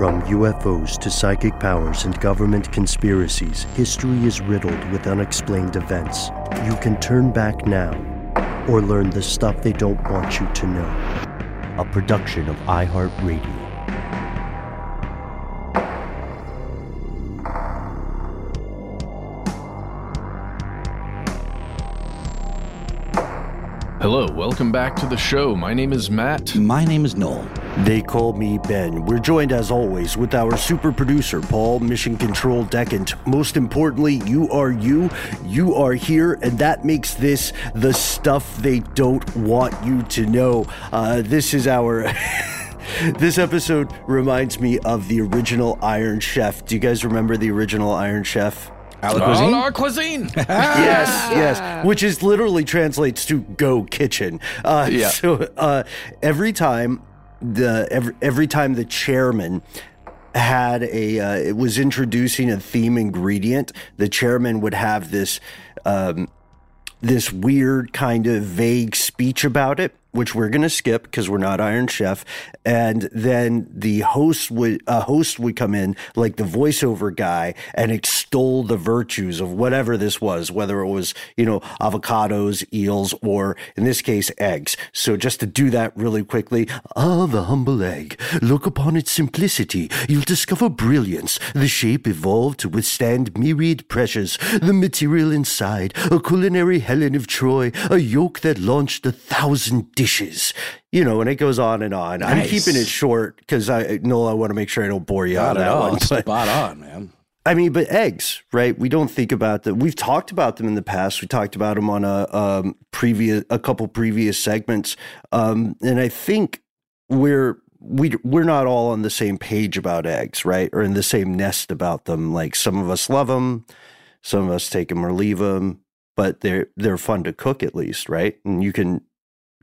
From UFOs to psychic powers and government conspiracies, history is riddled with unexplained events. You can turn back now or learn the stuff they don't want you to know. A production of iHeartRadio. Hello, welcome back to the show. My name is Matt. My name is Noel. They call me Ben. We're joined as always with our super producer, Paul, Mission Control Decant. Most importantly, you are you, you are here, and that makes this the stuff they don't want you to know. Uh, this is our. this episode reminds me of the original Iron Chef. Do you guys remember the original Iron Chef? Allez cuisine. la cuisine. yes, yes. Which is literally translates to "go kitchen." Uh, Yeah. So uh, every time the every, every time the chairman had a uh, it was introducing a theme ingredient, the chairman would have this um, this weird kind of vague speech about it, which we're going to skip because we're not Iron Chef. And then the host would a host would come in, like the voiceover guy, and extol the virtues of whatever this was, whether it was you know avocados, eels, or in this case eggs. So just to do that really quickly, ah, the humble egg. Look upon its simplicity, you'll discover brilliance. The shape evolved to withstand myriad pressures. The material inside, a culinary Helen of Troy, a yolk that launched a thousand dishes. You know, and it goes on and on. I'm keeping it short because I know I want to make sure I don't bore you Not on at that all. one. but- Spot on, man. I mean, but eggs, right? We don't think about them. We've talked about them in the past. We talked about them on a um, previous, a couple previous segments, um, and I think we're we we're not all on the same page about eggs, right? Or in the same nest about them. Like some of us love them, some of us take them or leave them, but they're they're fun to cook at least, right? And you can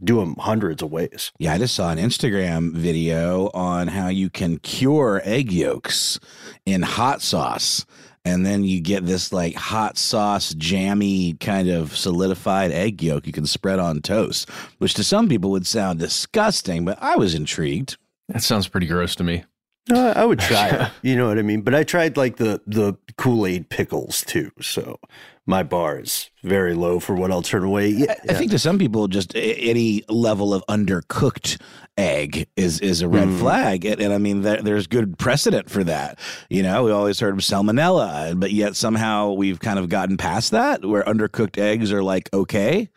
do them hundreds of ways. Yeah, I just saw an Instagram video on how you can cure egg yolks in hot sauce. And then you get this like hot sauce, jammy kind of solidified egg yolk you can spread on toast, which to some people would sound disgusting, but I was intrigued. That sounds pretty gross to me. No, I would try it. You know what I mean? But I tried like the the Kool Aid pickles too. So my bar is very low for what I'll turn away. Yeah, I think to some people, just any level of undercooked egg is is a red Mm. flag, and, and I mean there, there's good precedent for that. You know, we always heard of salmonella, but yet somehow we've kind of gotten past that, where undercooked eggs are like okay,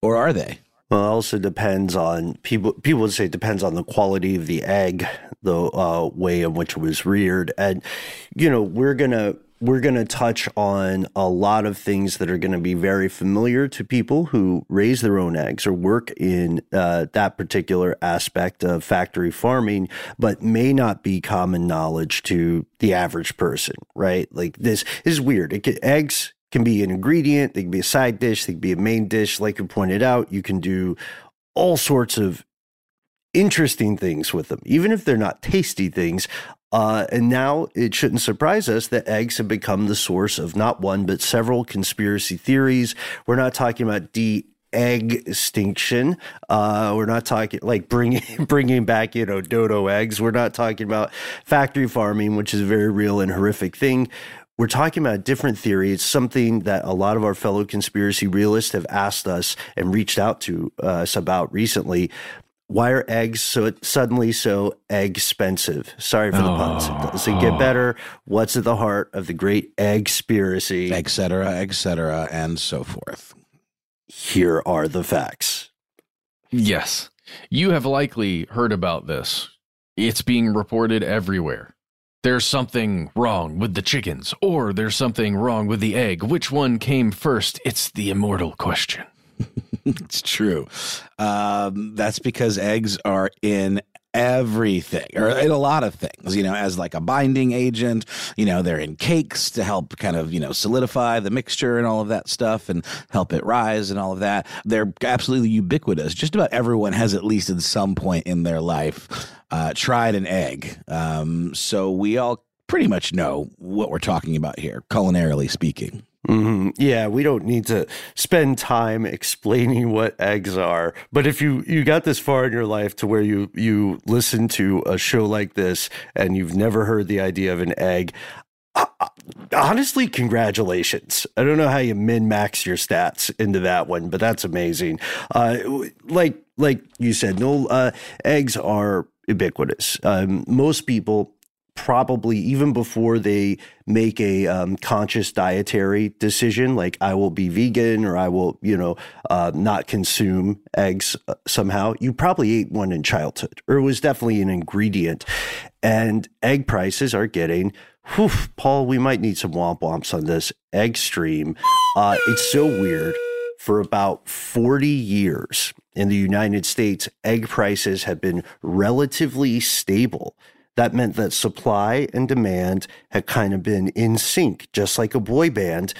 or are they? Well, it also depends on people. People would say it depends on the quality of the egg, the uh, way in which it was reared, and you know we're gonna we're going to touch on a lot of things that are going to be very familiar to people who raise their own eggs or work in uh, that particular aspect of factory farming, but may not be common knowledge to the average person, right? Like this, is weird. Can, eggs can be an ingredient, they can be a side dish, they can be a main dish. Like you pointed out, you can do all sorts of interesting things with them, even if they're not tasty things. Uh, and now it shouldn't surprise us that eggs have become the source of not one, but several conspiracy theories. We're not talking about de egg extinction. Uh, we're not talking like bringing bringing back you know dodo eggs. We're not talking about factory farming, which is a very real and horrific thing. We're talking about a different theory. It's something that a lot of our fellow conspiracy realists have asked us and reached out to us about recently why are eggs so suddenly so egg expensive? Sorry for the oh. puns. Does it get better? What's at the heart of the great egg conspiracy? Et cetera, et cetera, and so forth. Here are the facts. Yes. You have likely heard about this. It's being reported everywhere. There's something wrong with the chickens, or there's something wrong with the egg. Which one came first? It's the immortal question. it's true. Um, that's because eggs are in everything or in a lot of things you know as like a binding agent you know they're in cakes to help kind of you know solidify the mixture and all of that stuff and help it rise and all of that. They're absolutely ubiquitous. Just about everyone has at least at some point in their life uh, tried an egg. Um, so we all pretty much know what we're talking about here culinarily speaking Mm-hmm. Yeah, we don't need to spend time explaining what eggs are. But if you you got this far in your life to where you you listen to a show like this and you've never heard the idea of an egg, uh, honestly, congratulations. I don't know how you min max your stats into that one, but that's amazing. Uh, like like you said, no uh, eggs are ubiquitous. Um, most people probably even before they make a um, conscious dietary decision, like I will be vegan or I will, you know, uh, not consume eggs uh, somehow, you probably ate one in childhood or it was definitely an ingredient. And egg prices are getting, whew, Paul, we might need some womp womps on this egg stream. Uh, it's so weird. For about 40 years in the United States, egg prices have been relatively stable that meant that supply and demand had kind of been in sync, just like a boy band.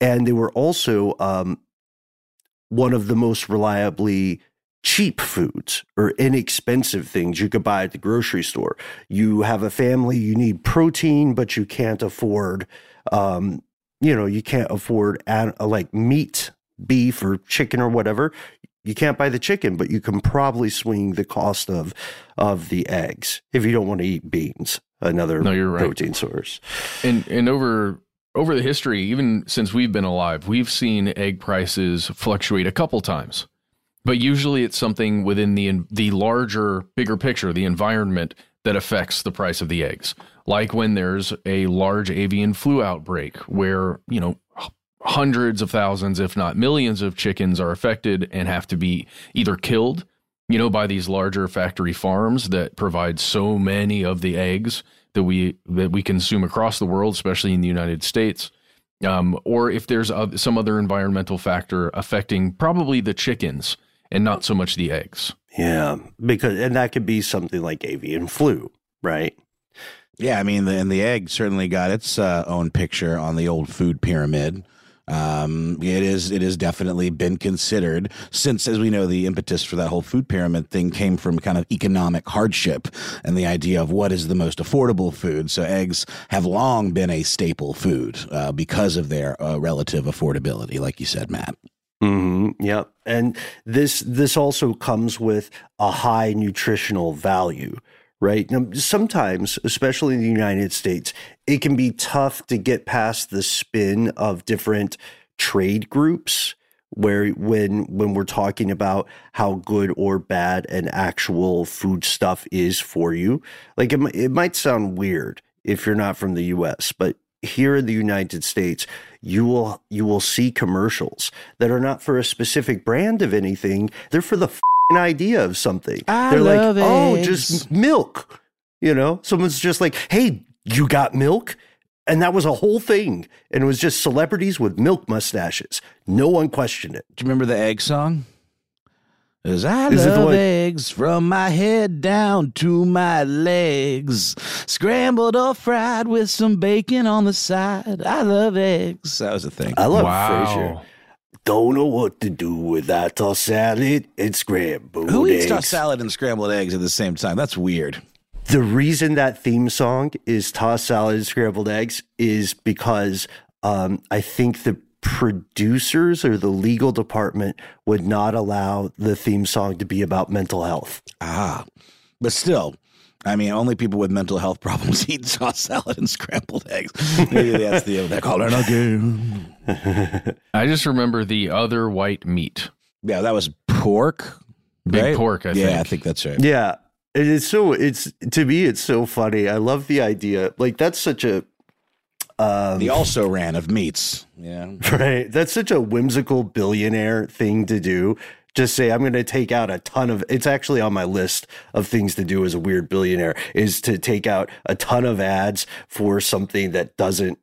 And they were also um, one of the most reliably cheap foods or inexpensive things you could buy at the grocery store. You have a family, you need protein, but you can't afford, um, you know, you can't afford ad- like meat, beef or chicken or whatever you can't buy the chicken, but you can probably swing the cost of of the eggs if you don't want to eat beans, another no, you're right. protein source. And and over over the history, even since we've been alive, we've seen egg prices fluctuate a couple times. But usually it's something within the the larger, bigger picture, the environment that affects the price of the eggs. Like when there's a large avian flu outbreak where, you know, hundreds of thousands, if not millions of chickens are affected and have to be either killed, you know, by these larger factory farms that provide so many of the eggs that we that we consume across the world, especially in the United States. Um, or if there's some other environmental factor affecting probably the chickens and not so much the eggs. Yeah, because and that could be something like avian flu, right? Yeah, I mean, the, and the egg certainly got its uh, own picture on the old food pyramid. Um, it is it has definitely been considered since, as we know, the impetus for that whole food pyramid thing came from kind of economic hardship and the idea of what is the most affordable food. So eggs have long been a staple food uh, because of their uh, relative affordability, like you said, Matt. Mm-hmm. Yep, and this this also comes with a high nutritional value right? Now, sometimes, especially in the United States, it can be tough to get past the spin of different trade groups where when when we're talking about how good or bad an actual food stuff is for you like it, it might sound weird if you're not from the US but here in the United States you will you will see commercials that are not for a specific brand of anything they're for the idea of something. I They're like, oh, eggs. just milk. You know, someone's just like, hey, you got milk? And that was a whole thing. And it was just celebrities with milk mustaches. No one questioned it. Do you remember the egg song? Cause I Is love eggs from my head down to my legs, scrambled or fried with some bacon on the side. I love eggs. That was a thing. I love Wow. Frasier. Don't know what to do with that tossed salad and scrambled Who eats eggs. tossed salad and scrambled eggs at the same time? That's weird. The reason that theme song is tossed salad and scrambled eggs is because um, I think the producers or the legal department would not allow the theme song to be about mental health. Ah, but still, I mean, only people with mental health problems eat tossed salad and scrambled eggs. Maybe that's the they call it again. I just remember the other white meat. Yeah, that was pork. Big right? pork, I yeah, think. I think that's right. Yeah. It is so it's to me it's so funny. I love the idea. Like that's such a um The also ran of meats. Yeah. right. That's such a whimsical billionaire thing to do. Just say I'm going to take out a ton of it's actually on my list of things to do as a weird billionaire is to take out a ton of ads for something that doesn't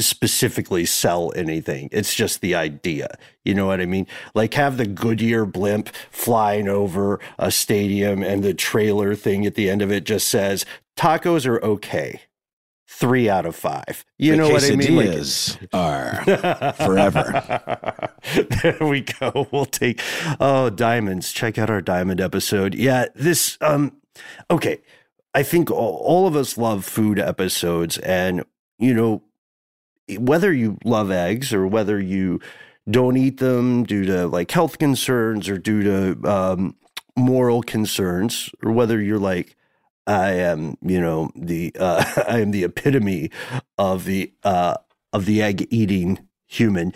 specifically sell anything. It's just the idea. You know what I mean? Like have the Goodyear blimp flying over a stadium and the trailer thing at the end of it just says tacos are okay. 3 out of 5. You The know what I mean? Like- are forever. there we go. We'll take oh diamonds. Check out our diamond episode. Yeah, this um okay. I think all, all of us love food episodes and you know whether you love eggs or whether you don't eat them due to like health concerns or due to um moral concerns or whether you're like I am, you know, the uh, I am the epitome of the uh, of the egg eating human.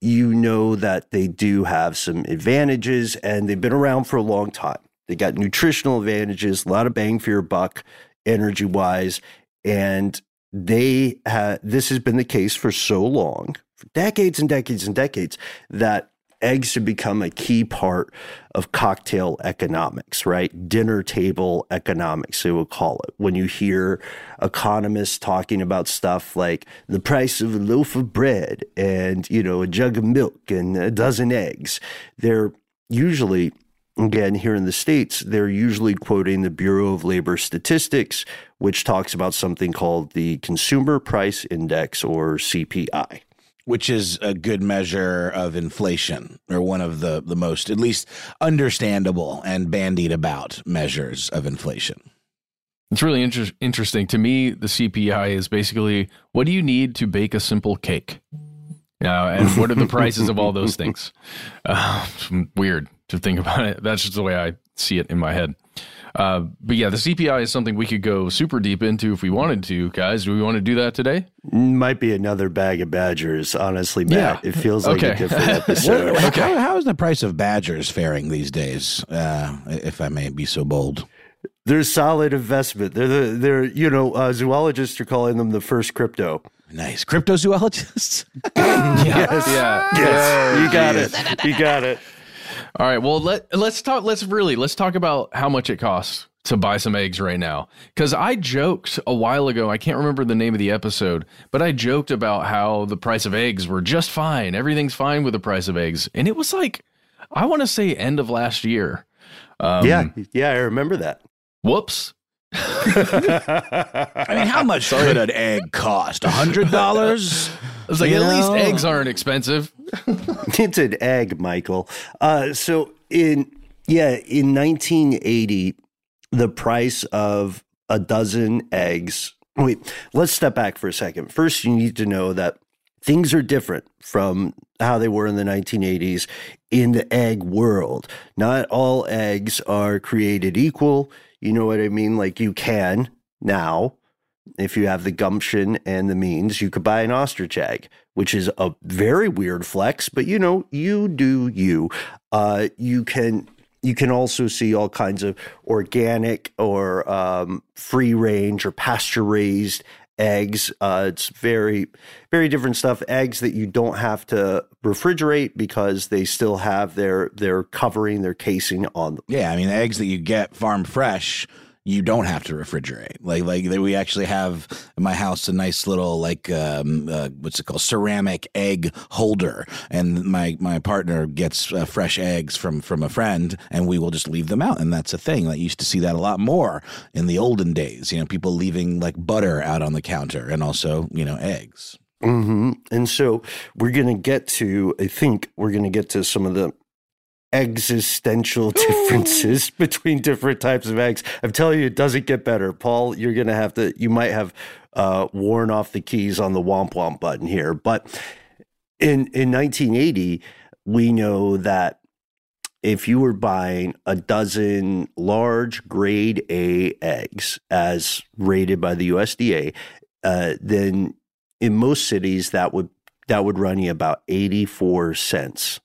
You know that they do have some advantages, and they've been around for a long time. They got nutritional advantages, a lot of bang for your buck, energy wise, and they This has been the case for so long, for decades and decades and decades, that eggs have become a key part of cocktail economics, right? Dinner table economics, they will call it. When you hear economists talking about stuff like the price of a loaf of bread and, you know, a jug of milk and a dozen eggs, they're usually again here in the states they're usually quoting the bureau of labor statistics which talks about something called the consumer price index or cpi which is a good measure of inflation or one of the, the most at least understandable and bandied about measures of inflation It's really inter- interesting. To me, the CPI is basically what do you need to bake a simple cake? Uh, and what are the prices of all those things? Uh, it's weird to think about it. That's just the way I see it in my head. Uh, but yeah, the CPI is something we could go super deep into if we wanted to, guys. Do we want to do that today? might be another bag of badgers honestly matt Yeah. it feels like a Okay. different episode What- how, how is the price of badgers faring these days uh, if i may be so bold they're solid investment they're the, they're you know uh, zoologists are calling them the first crypto nice cryptozoologists yes Yeah. yes you got it you got it All right. Well, let let's talk. Let's really let's talk about how much it costs to buy some eggs right now. Because I joked a while ago. I can't remember the name of the episode, but I joked about how the price of eggs were just fine. Everything's fine with the price of eggs, and it was like I want to say end of last year. Um, yeah yeah i remember that Whoops. I mean how much could an egg cost a hundred dollars I was like, You at least eggs aren't expensive. it's an egg, Michael. Uh, so in yeah, in 1980, the price of a dozen eggs. Wait, let's step back for a second. First, you need to know that things are different from how they were in the 1980s in the egg world. Not all eggs are created equal. You know what I mean? Like you can now if you have the gumption and the means, you could buy an ostrich egg, which is a very weird flex, but you know, you do you. Uh, you can you can also see all kinds of organic or um, free range or pasture raised eggs. Uh, it's very very different stuff. Eggs that you don't have to refrigerate because they still have their their covering, their casing on them. yeah i mean the eggs that you get farm fresh you don't have to refrigerate. Like like we actually have in my house a nice little like um, uh, what's it called ceramic egg holder, and my my partner gets uh, fresh eggs from from a friend, and we will just leave them out, and that's a thing. I used to see that a lot more in the olden days. You know, people leaving like butter out on the counter, and also you know eggs. Mm-hmm. And so we're going to get to, I think we're going to get to some of the existential differences between different types of eggs. I'm telling you, it doesn't get better. Paul, you're going to have to, you might have uh, worn off the keys on the womp womp button here. But in, in 1980, we know that if you were buying a dozen large grade A eggs as rated by the USDA, uh, then in most cities that would that would run you about 84 cents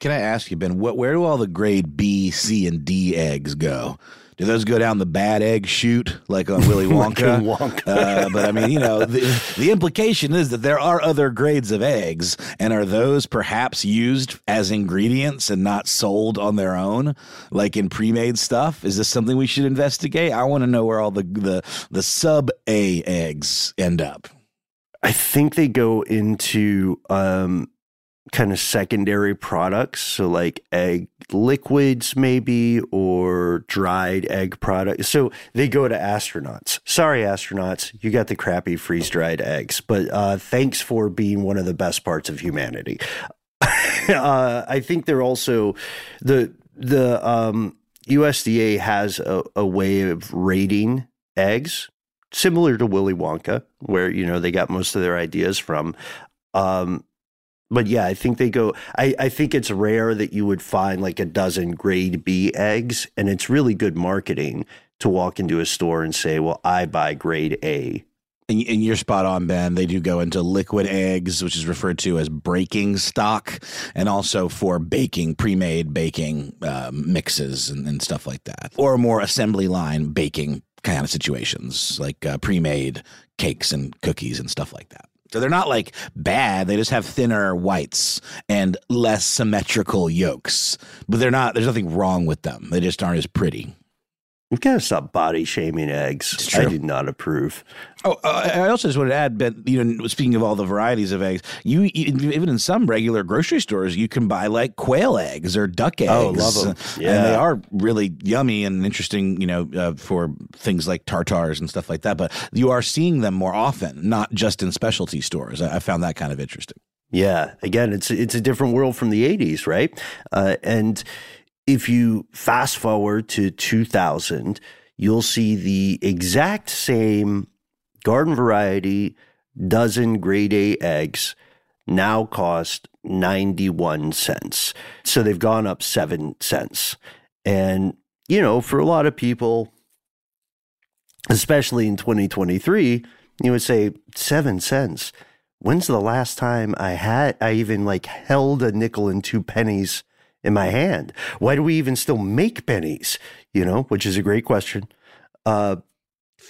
can I ask you, Ben, what, where do all the grade B, C, and D eggs go? Do those go down the bad egg chute like on Willy Wonka? Wonka. uh, but I mean, you know, the, the implication is that there are other grades of eggs, and are those perhaps used as ingredients and not sold on their own, like in pre-made stuff? Is this something we should investigate? I want to know where all the the the sub A eggs end up. I think they go into um, kind of secondary products. So, like egg liquids, maybe, or dried egg products. So, they go to astronauts. Sorry, astronauts, you got the crappy freeze dried eggs, but uh, thanks for being one of the best parts of humanity. uh, I think they're also the, the, um, USDA has a, a way of rating eggs similar to Willy Wonka, where you know they got most of their ideas from. Um, but yeah, I think they go. I, I think it's rare that you would find like a dozen grade B eggs, and it's really good marketing to walk into a store and say, "Well, I buy grade A." And, and you're spot on, Ben. They do go into liquid eggs, which is referred to as breaking stock, and also for baking, pre-made baking um, mixes and, and stuff like that, or more assembly line baking kind of situations, like uh, pre-made cakes and cookies and stuff like that. So they're not like bad. They just have thinner whites and less symmetrical yolks. But they're not, there's nothing wrong with them. They just aren't as pretty. You've got to stop body shaming eggs. I do not approve. Oh, uh, I also just wanted to add, but you know, speaking of all the varieties of eggs, you even in some regular grocery stores, you can buy like quail eggs or duck eggs. Oh, love them! Yeah, and they are really yummy and interesting. You know, uh, for things like tartars and stuff like that. But you are seeing them more often, not just in specialty stores. I, I found that kind of interesting. Yeah, again, it's it's a different world from the '80s, right? Uh, and if you fast forward to 2000, you'll see the exact same garden variety dozen grade A eggs now cost 91 cents. So they've gone up 7 cents. And, you know, for a lot of people, especially in 2023, you would say 7 cents. When's the last time I had I even like held a nickel and two pennies in my hand? Why do we even still make pennies? You know, which is a great question. Uh,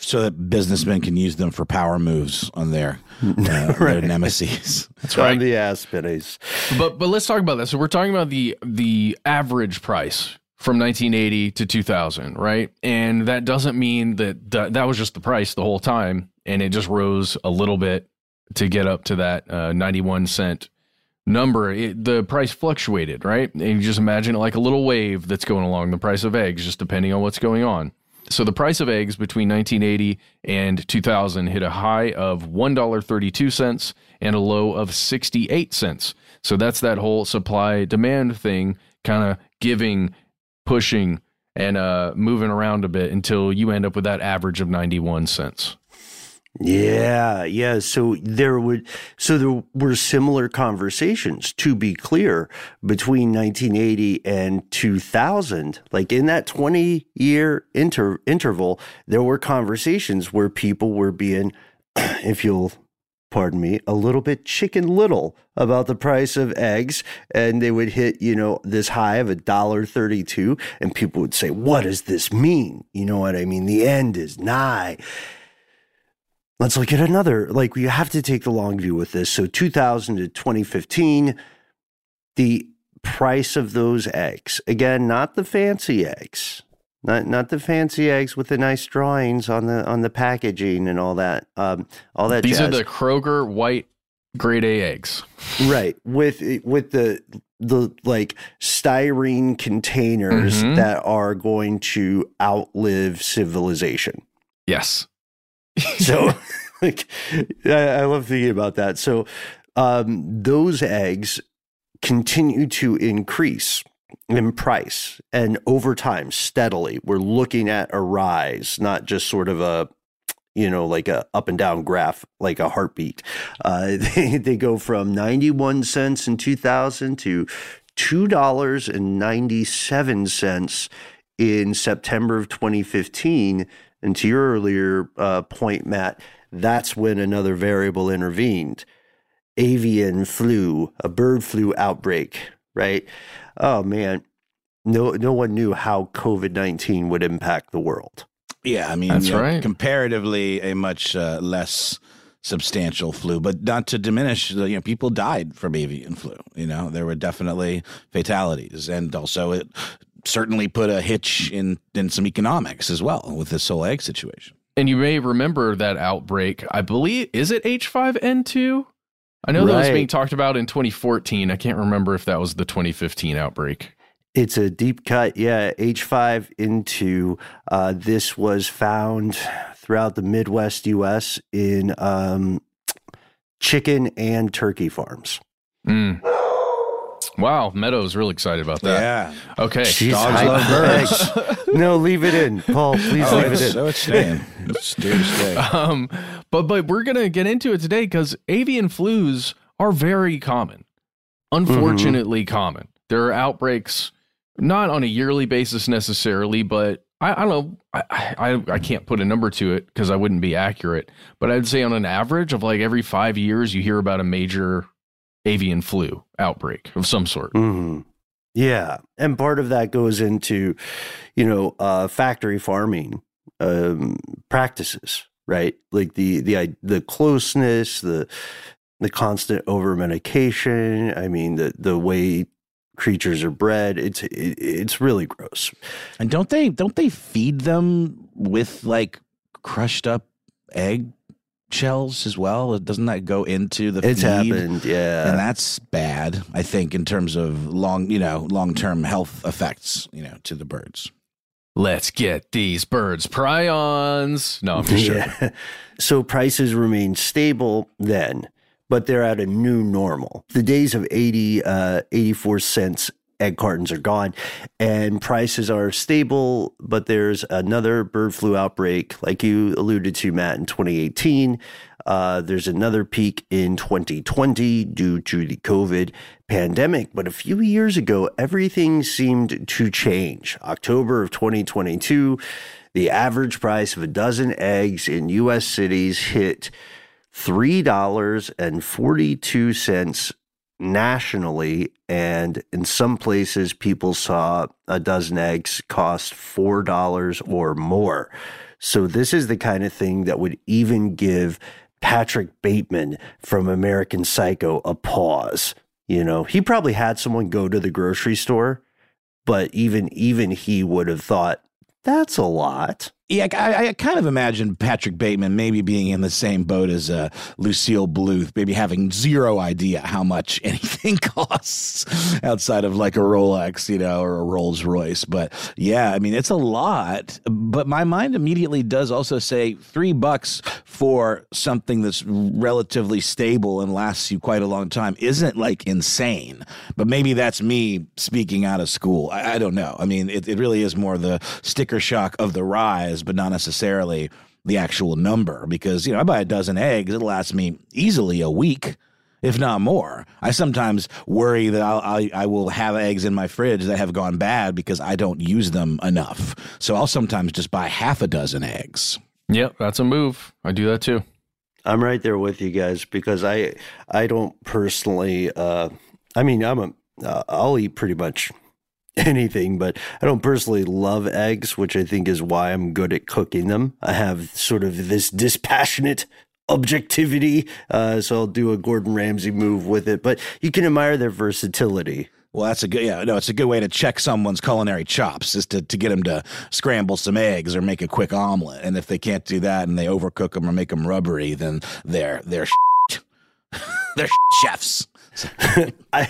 so that businessmen can use them for power moves on their, uh, right. their nemesis. That's right. On the ass pennies. But but let's talk about that. So we're talking about the the average price from 1980 to 2000, right? And that doesn't mean that th- that was just the price the whole time, and it just rose a little bit to get up to that uh, 91 cent number, it, the price fluctuated, right? And you just imagine it like a little wave that's going along the price of eggs, just depending on what's going on. So the price of eggs between 1980 and 2000 hit a high of $1.32 and a low of 68 cents. So that's that whole supply demand thing kind of giving, pushing, and uh, moving around a bit until you end up with that average of 91 cents. Yeah, yeah. So there would, so there were similar conversations, to be clear, between 1980 and 2000. Like in that 20 year inter- interval, there were conversations where people were being, if you'll pardon me, a little bit chicken little about the price of eggs. And they would hit, you know, this high of a dollar 32. And people would say, what does this mean? You know what I mean? The end is nigh. Let's look at another. Like we have to take the long view with this. So 2000 to 2015, the price of those eggs, again, not the fancy eggs, not not the fancy eggs with the nice drawings on the on the packaging and all that. Um, all that. These jazz. are the Kroger white grade A eggs. right with with the the like styrene containers Mhm. that are going to outlive civilization. Yes. So, like, I, I love thinking about that. So, um, those eggs continue to increase in price and over time steadily. We're looking at a rise, not just sort of a you know, like a up and down graph, like a heartbeat. Uh, they, they go from 91 cents in 2000 to $2.97 in September of 2015. And to your earlier uh, point, Matt, that's when another variable intervened avian flu, a bird flu outbreak, right? Oh, man. No, no one knew how COVID 19 would impact the world. Yeah, I mean, That's you know, right. comparatively, a much uh, less substantial flu, but not to diminish. You know, people died from avian flu. You know, there were definitely fatalities, and also it certainly put a hitch in in some economics as well with this whole egg situation. And you may remember that outbreak. I believe is it H5N2? I know that was being talked about in 2014. I can't remember if that was the 2015 outbreak. It's a deep cut, yeah. H5N2 uh, this was found throughout the Midwest U.S. in um, chicken and turkey farms. Mm. Wow, Meadows really excited about that. Yeah, Okay. Jeez, dogs I- love birds. no, leave it in, Paul. Please oh, leave it's, it in. so it's staying. It's due to stay. Um, but but we're gonna get into it today because avian flus are very common, unfortunately common. There are outbreaks, not on a yearly basis necessarily, but I, I don't know. I, I I can't put a number to it because I wouldn't be accurate. But I'd say on an average of like every five years, you hear about a major avian flu outbreak of some sort. Mhm. Yeah, and part of that goes into, you know, uh, factory farming um, practices, right? Like the the the closeness, the the constant over medication. I mean, the the way creatures are bred. It's it, it's really gross. And don't they don't they feed them with like crushed up egg shells as well? Doesn't that go into the It's feed? happened, yeah. And that's bad, I think, in terms of long, you know, long term health effects, you know, to the birds. Let's get these birds prions. No, I'm just joking. Yeah. So prices remain stable then, but they're at a new normal. The days of 80, uh, 84 cents egg cartons are gone and prices are stable, but there's another bird flu outbreak, like you alluded to, Matt, in 2018. Uh, there's another peak in 2020 due to the COVID pandemic. But a few years ago, everything seemed to change. October of 2022, the average price of a dozen eggs in U.S. cities hit $3.42 nationally. And in some places, people saw a dozen eggs cost $4 or more. So, this is the kind of thing that would even give Patrick Bateman from American Psycho a pause. You know, he probably had someone go to the grocery store, but even even he would have thought that's a lot. Yeah, I, I kind of imagine Patrick Bateman maybe being in the same boat as uh, Lucille Bluth, maybe having zero idea how much anything costs outside of like a Rolex, you know, or a Rolls Royce. But yeah, I mean, it's a lot. But my mind immediately does also say three bucks for something that's relatively stable and lasts you quite a long time isn't like insane. But maybe that's me speaking out of school. I, I don't know. I mean, it, it really is more the sticker shock of the rise, but not necessarily the actual number. Because, you know, I buy a dozen eggs, it'll last me easily a week. If not more, I sometimes worry that I'll, I, I will have eggs in my fridge that have gone bad because I don't use them enough. So I'll sometimes just buy half a dozen eggs. Yep, that's a move. I do that too. I'm right there with you guys because I I don't personally. Uh, I mean, I'm a uh, I'll eat pretty much anything, but I don't personally love eggs, which I think is why I'm good at cooking them. I have sort of this dispassionate objectivity, uh, so I'll do a Gordon Ramsay move with it. But you can admire their versatility. Well, that's a good yeah. No, it's a good way to check someone's culinary chops is to, to get them to scramble some eggs or make a quick omelet. And if they can't do that and they overcook them or make them rubbery, then they're they're they're chefs. I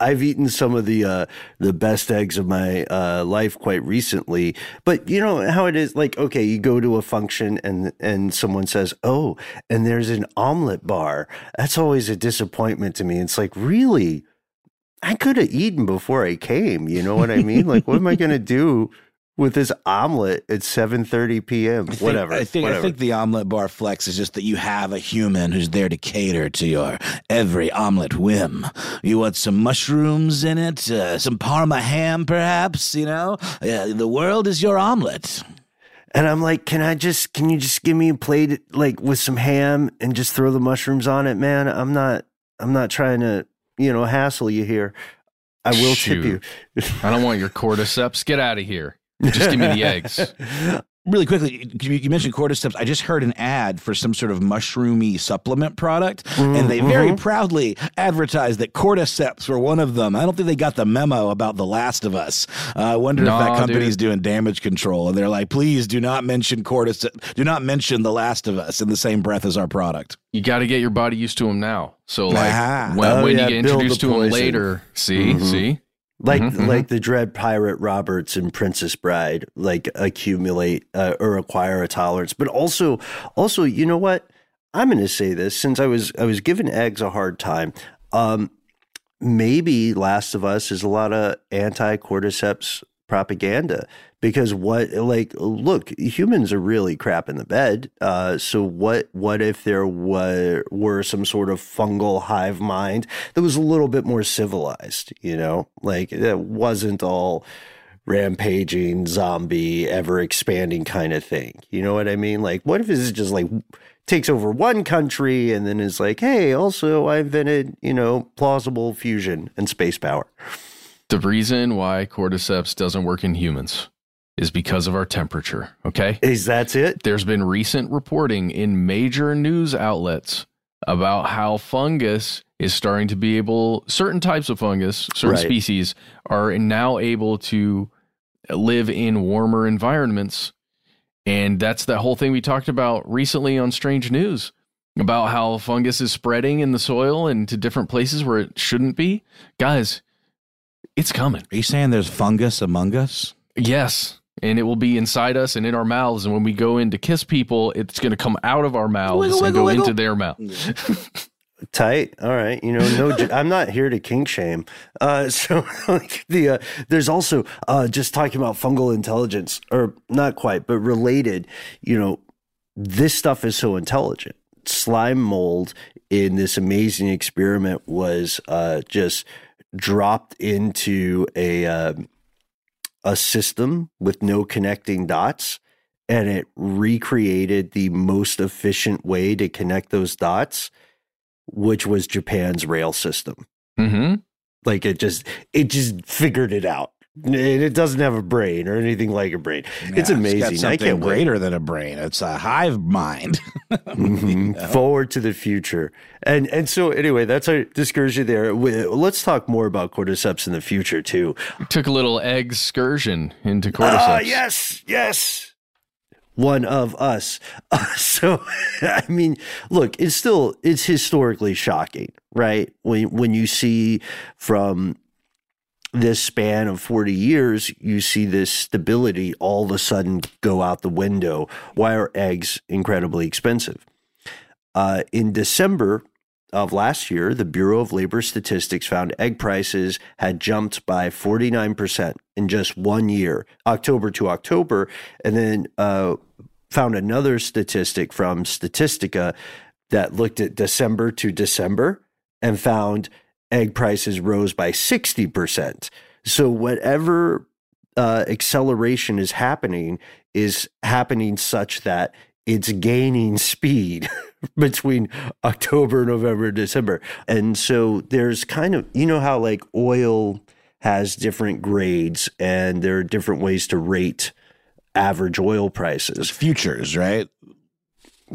I've eaten some of the uh, the best eggs of my uh, life quite recently, but you know how it is. Like, okay, you go to a function and and someone says, "Oh, and there's an omelet bar." That's always a disappointment to me. It's like, really, I could have eaten before I came. You know what I mean? like, what am I going to do with this omelet at 7:30 p.m. I think, whatever. I think whatever. I think the omelet bar flex is just that you have a human who's there to cater to your every omelet whim. You want some mushrooms in it, uh, some Parma ham, perhaps. You know, uh, the world is your omelet. And I'm like, can I just, can you just give me a plate like with some ham and just throw the mushrooms on it, man? I'm not, I'm not trying to, you know, hassle you here. I will Shoot. tip you. I don't want your cordyceps. Get out of here. Just give me the eggs. Really quickly, you you mentioned cordyceps. I just heard an ad for some sort of mushroomy supplement product, and they very Mm-hmm. proudly advertised that cordyceps were one of them. I don't think they got the memo about The Last of Us. Uh, I wonder if that Nah, company's dude. doing damage control, and they're like, "Please do not mention cordyceps. Do not mention The Last of Us in the same breath as our product." You got to get your body used to them now. So like Ah. when, Oh, when yeah, you get introduced the to them later, see, Mhm. see, like Mhm, mhm. like the dread pirate Roberts and Princess Bride, like accumulate uh, or acquire a tolerance. But also, also, you know what? I'm going to say this since I was I was giving eggs a hard time. Um, maybe Last of Us is a lot of anti cordyceps propaganda because what like look humans are really crap in the bed. Uh so what what if there were were some sort of fungal hive mind that was a little bit more civilized you know? Like it wasn't all rampaging zombie ever expanding kind of thing. You know what i mean? Like what if it's just like takes over one country and then is like hey also i invented you know plausible fusion and space power. The reason why cordyceps doesn't work in humans is because of our temperature. Okay. is that's it There's been recent reporting in major news outlets about how fungus is starting to be able, certain types of fungus, certain Right. species are now able to live in warmer environments. And that's the whole thing we talked about recently on Strange News about how fungus is spreading in the soil and to different places where it shouldn't be. Guys, it's coming. Are you saying there's fungus among us? Yes. And it will be inside us and in our mouths. And when we go in to kiss people, it's going to come out of our mouths Wiggle, and wiggle, go wiggle. into their mouth. tight all right you know no i'm not here to kink shame uh so like the uh, there's also uh just talking about fungal intelligence or not quite but related you know this stuff is so intelligent slime mold in this amazing experiment was uh just dropped into a uh, a system with no connecting dots and it recreated the most efficient way to connect those dots which was Japan's rail system. Mm-hmm. Like it just it just figured it out. And it doesn't have a brain or anything like a brain. it's Yeah, amazing. got I can't wait. greater than a brain. It's a hive mind. Mhm. Forward to the future. And and so anyway, that's our discursion there. We- Let's talk more about cordyceps in the future too. Took a little excursion into cordyceps. Ah, yes, yes. One of us. Uh, so, I mean, look, it's still it's historically shocking, right? When when you see from this span of 40 years, you see this stability all of a sudden go out the window. Why are eggs incredibly expensive? Uh, in December of last year, the Bureau of Labor Statistics found egg prices had jumped by 49% in just one year, October to October, and then uh, found another statistic from Statistica that looked at December to December and found egg prices rose by 60%. So, whatever uh, acceleration is happening is happening such that it's gaining speed between October, November, December. And so there's kind of, you know, how like oil has different grades and there are different ways to rate average oil prices. Futures, right?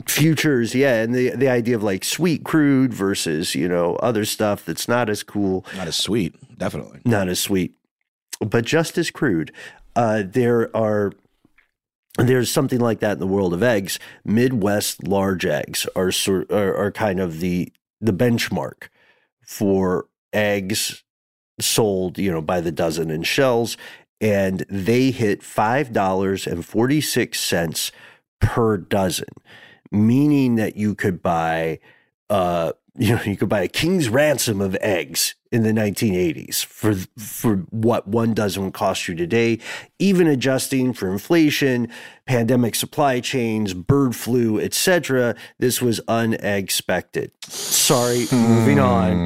Futures yeah and the the idea of like sweet crude versus you know other stuff that's not as cool. Not as sweet definitely. Not as sweet but just as crude. Uh, there are there's something like that in the world of eggs. Midwest large eggs are sort are, are kind of the the benchmark for eggs sold you know by the dozen in shells and they hit $5.46 per dozen meaning that you could buy uh you know you could buy a king's ransom of eggs in the 1980s for for what one dozen would cost you today even adjusting for inflation pandemic supply chains bird flu etc this was unexpected sorry moving on.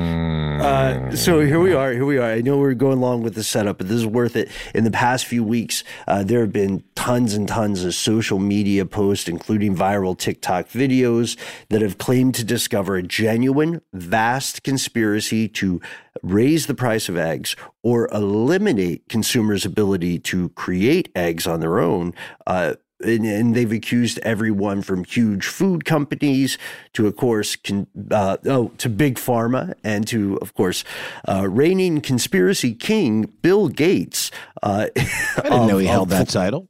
Uh, so here we are here we are. I know we're going along with the setup but this is worth it. In the past few weeks uh, there have been tons and tons of social media posts including viral tiktok videos that have claimed to discover a genuine vast conspiracy to raise the price of eggs or eliminate consumers' ability to create eggs on their own. Uh, and, and, they've accused everyone from huge food companies to, of course, con, uh, oh, to big pharma and to, of course, uh, reigning conspiracy king Bill Gates. Uh, I didn't of, know he held of, that title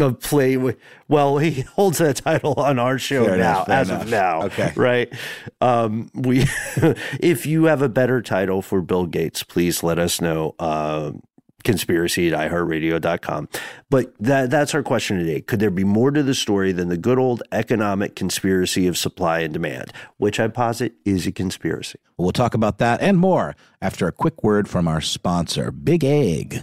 of play with well he holds that title on our show fair now enough, as enough. of now okay right um, we if you have a better title for bill gates please let us know uh, conspiracy at iheartradio.com but that, that's our question today. Could there be more to the story than the good old economic conspiracy of supply and demand which i posit is a conspiracy? We'll talk about that and more after a quick word from our sponsor big egg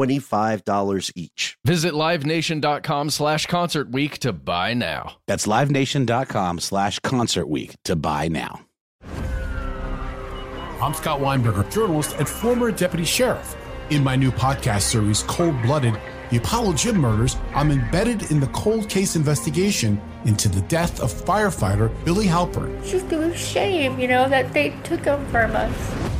$25 each. Visit livenation.com slash concert week to buy now. That's livenation.com slash concert week to buy now. I'm Scott Weinberger, journalist and former deputy sheriff. In my new podcast series, Cold Blooded, The Apollo Gym Murders, I'm embedded in the cold case investigation into the death of firefighter Billy Halpern. It's just a shame, you know, that they took him from us.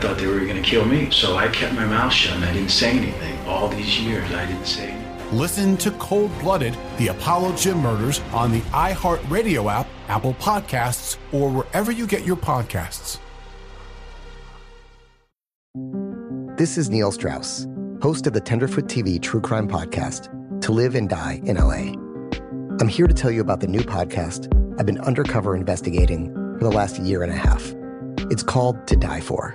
thought they were going to kill me. So I kept my mouth shut and I didn't say anything. All these years, I didn't say anything. Listen to Cold Blooded, the Apollo Gym Murders on the iHeartRadio app, Apple Podcasts, or wherever you get your podcasts. This is Neil Strauss, host of the Tenderfoot TV True Crime Podcast, To Live and Die in LA. I'm here to tell you about the new podcast I've been undercover investigating for the last year and a half. It's called To Die For.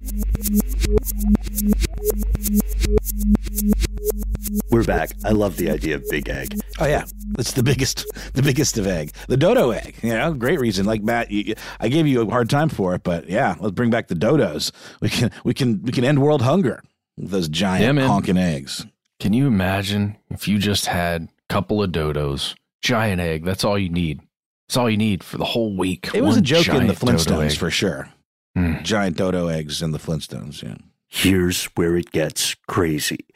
We're We're back. I love the idea of big egg. Oh yeah, it's the biggest, the biggest of egg, the dodo egg. You know, great reason. Like Matt, you, I gave you a hard time for it, but yeah, let's bring back the dodos. We can, we can, we can end world hunger with those giant Yeah, honking eggs. Can you imagine if you just had a couple of dodos, giant egg? That's all you need. That's all you need for the whole week. It was a joke in the Flintstones for sure. Giant dodo eggs in the Flintstones. Yeah. Here's where it gets crazy.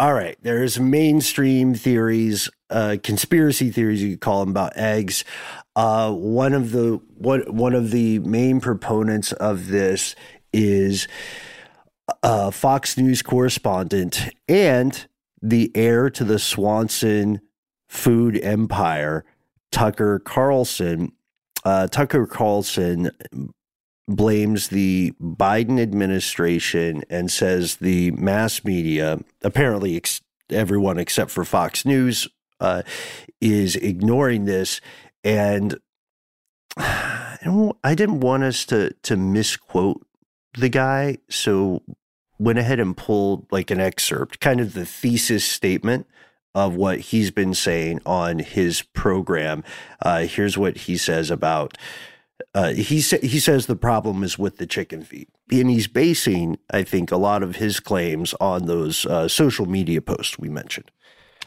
All right, there's mainstream theories, uh, conspiracy theories you could call them about eggs. Uh, one of the one one of the main proponents of this is a Fox News correspondent and the heir to the Swanson food empire, Tucker Carlson. Uh, Tucker Carlson blames the Biden administration and says the mass media, apparently ex- everyone except for Fox News, uh, is ignoring this. And I, didn't want us to to misquote the guy, so went ahead and pulled like an excerpt, kind of the thesis statement of what he's been saying on his program. Uh, here's what he says about uh, he sa- he says the problem is with the chicken feed, and he's basing, I think, a lot of his claims on those uh, social media posts we mentioned.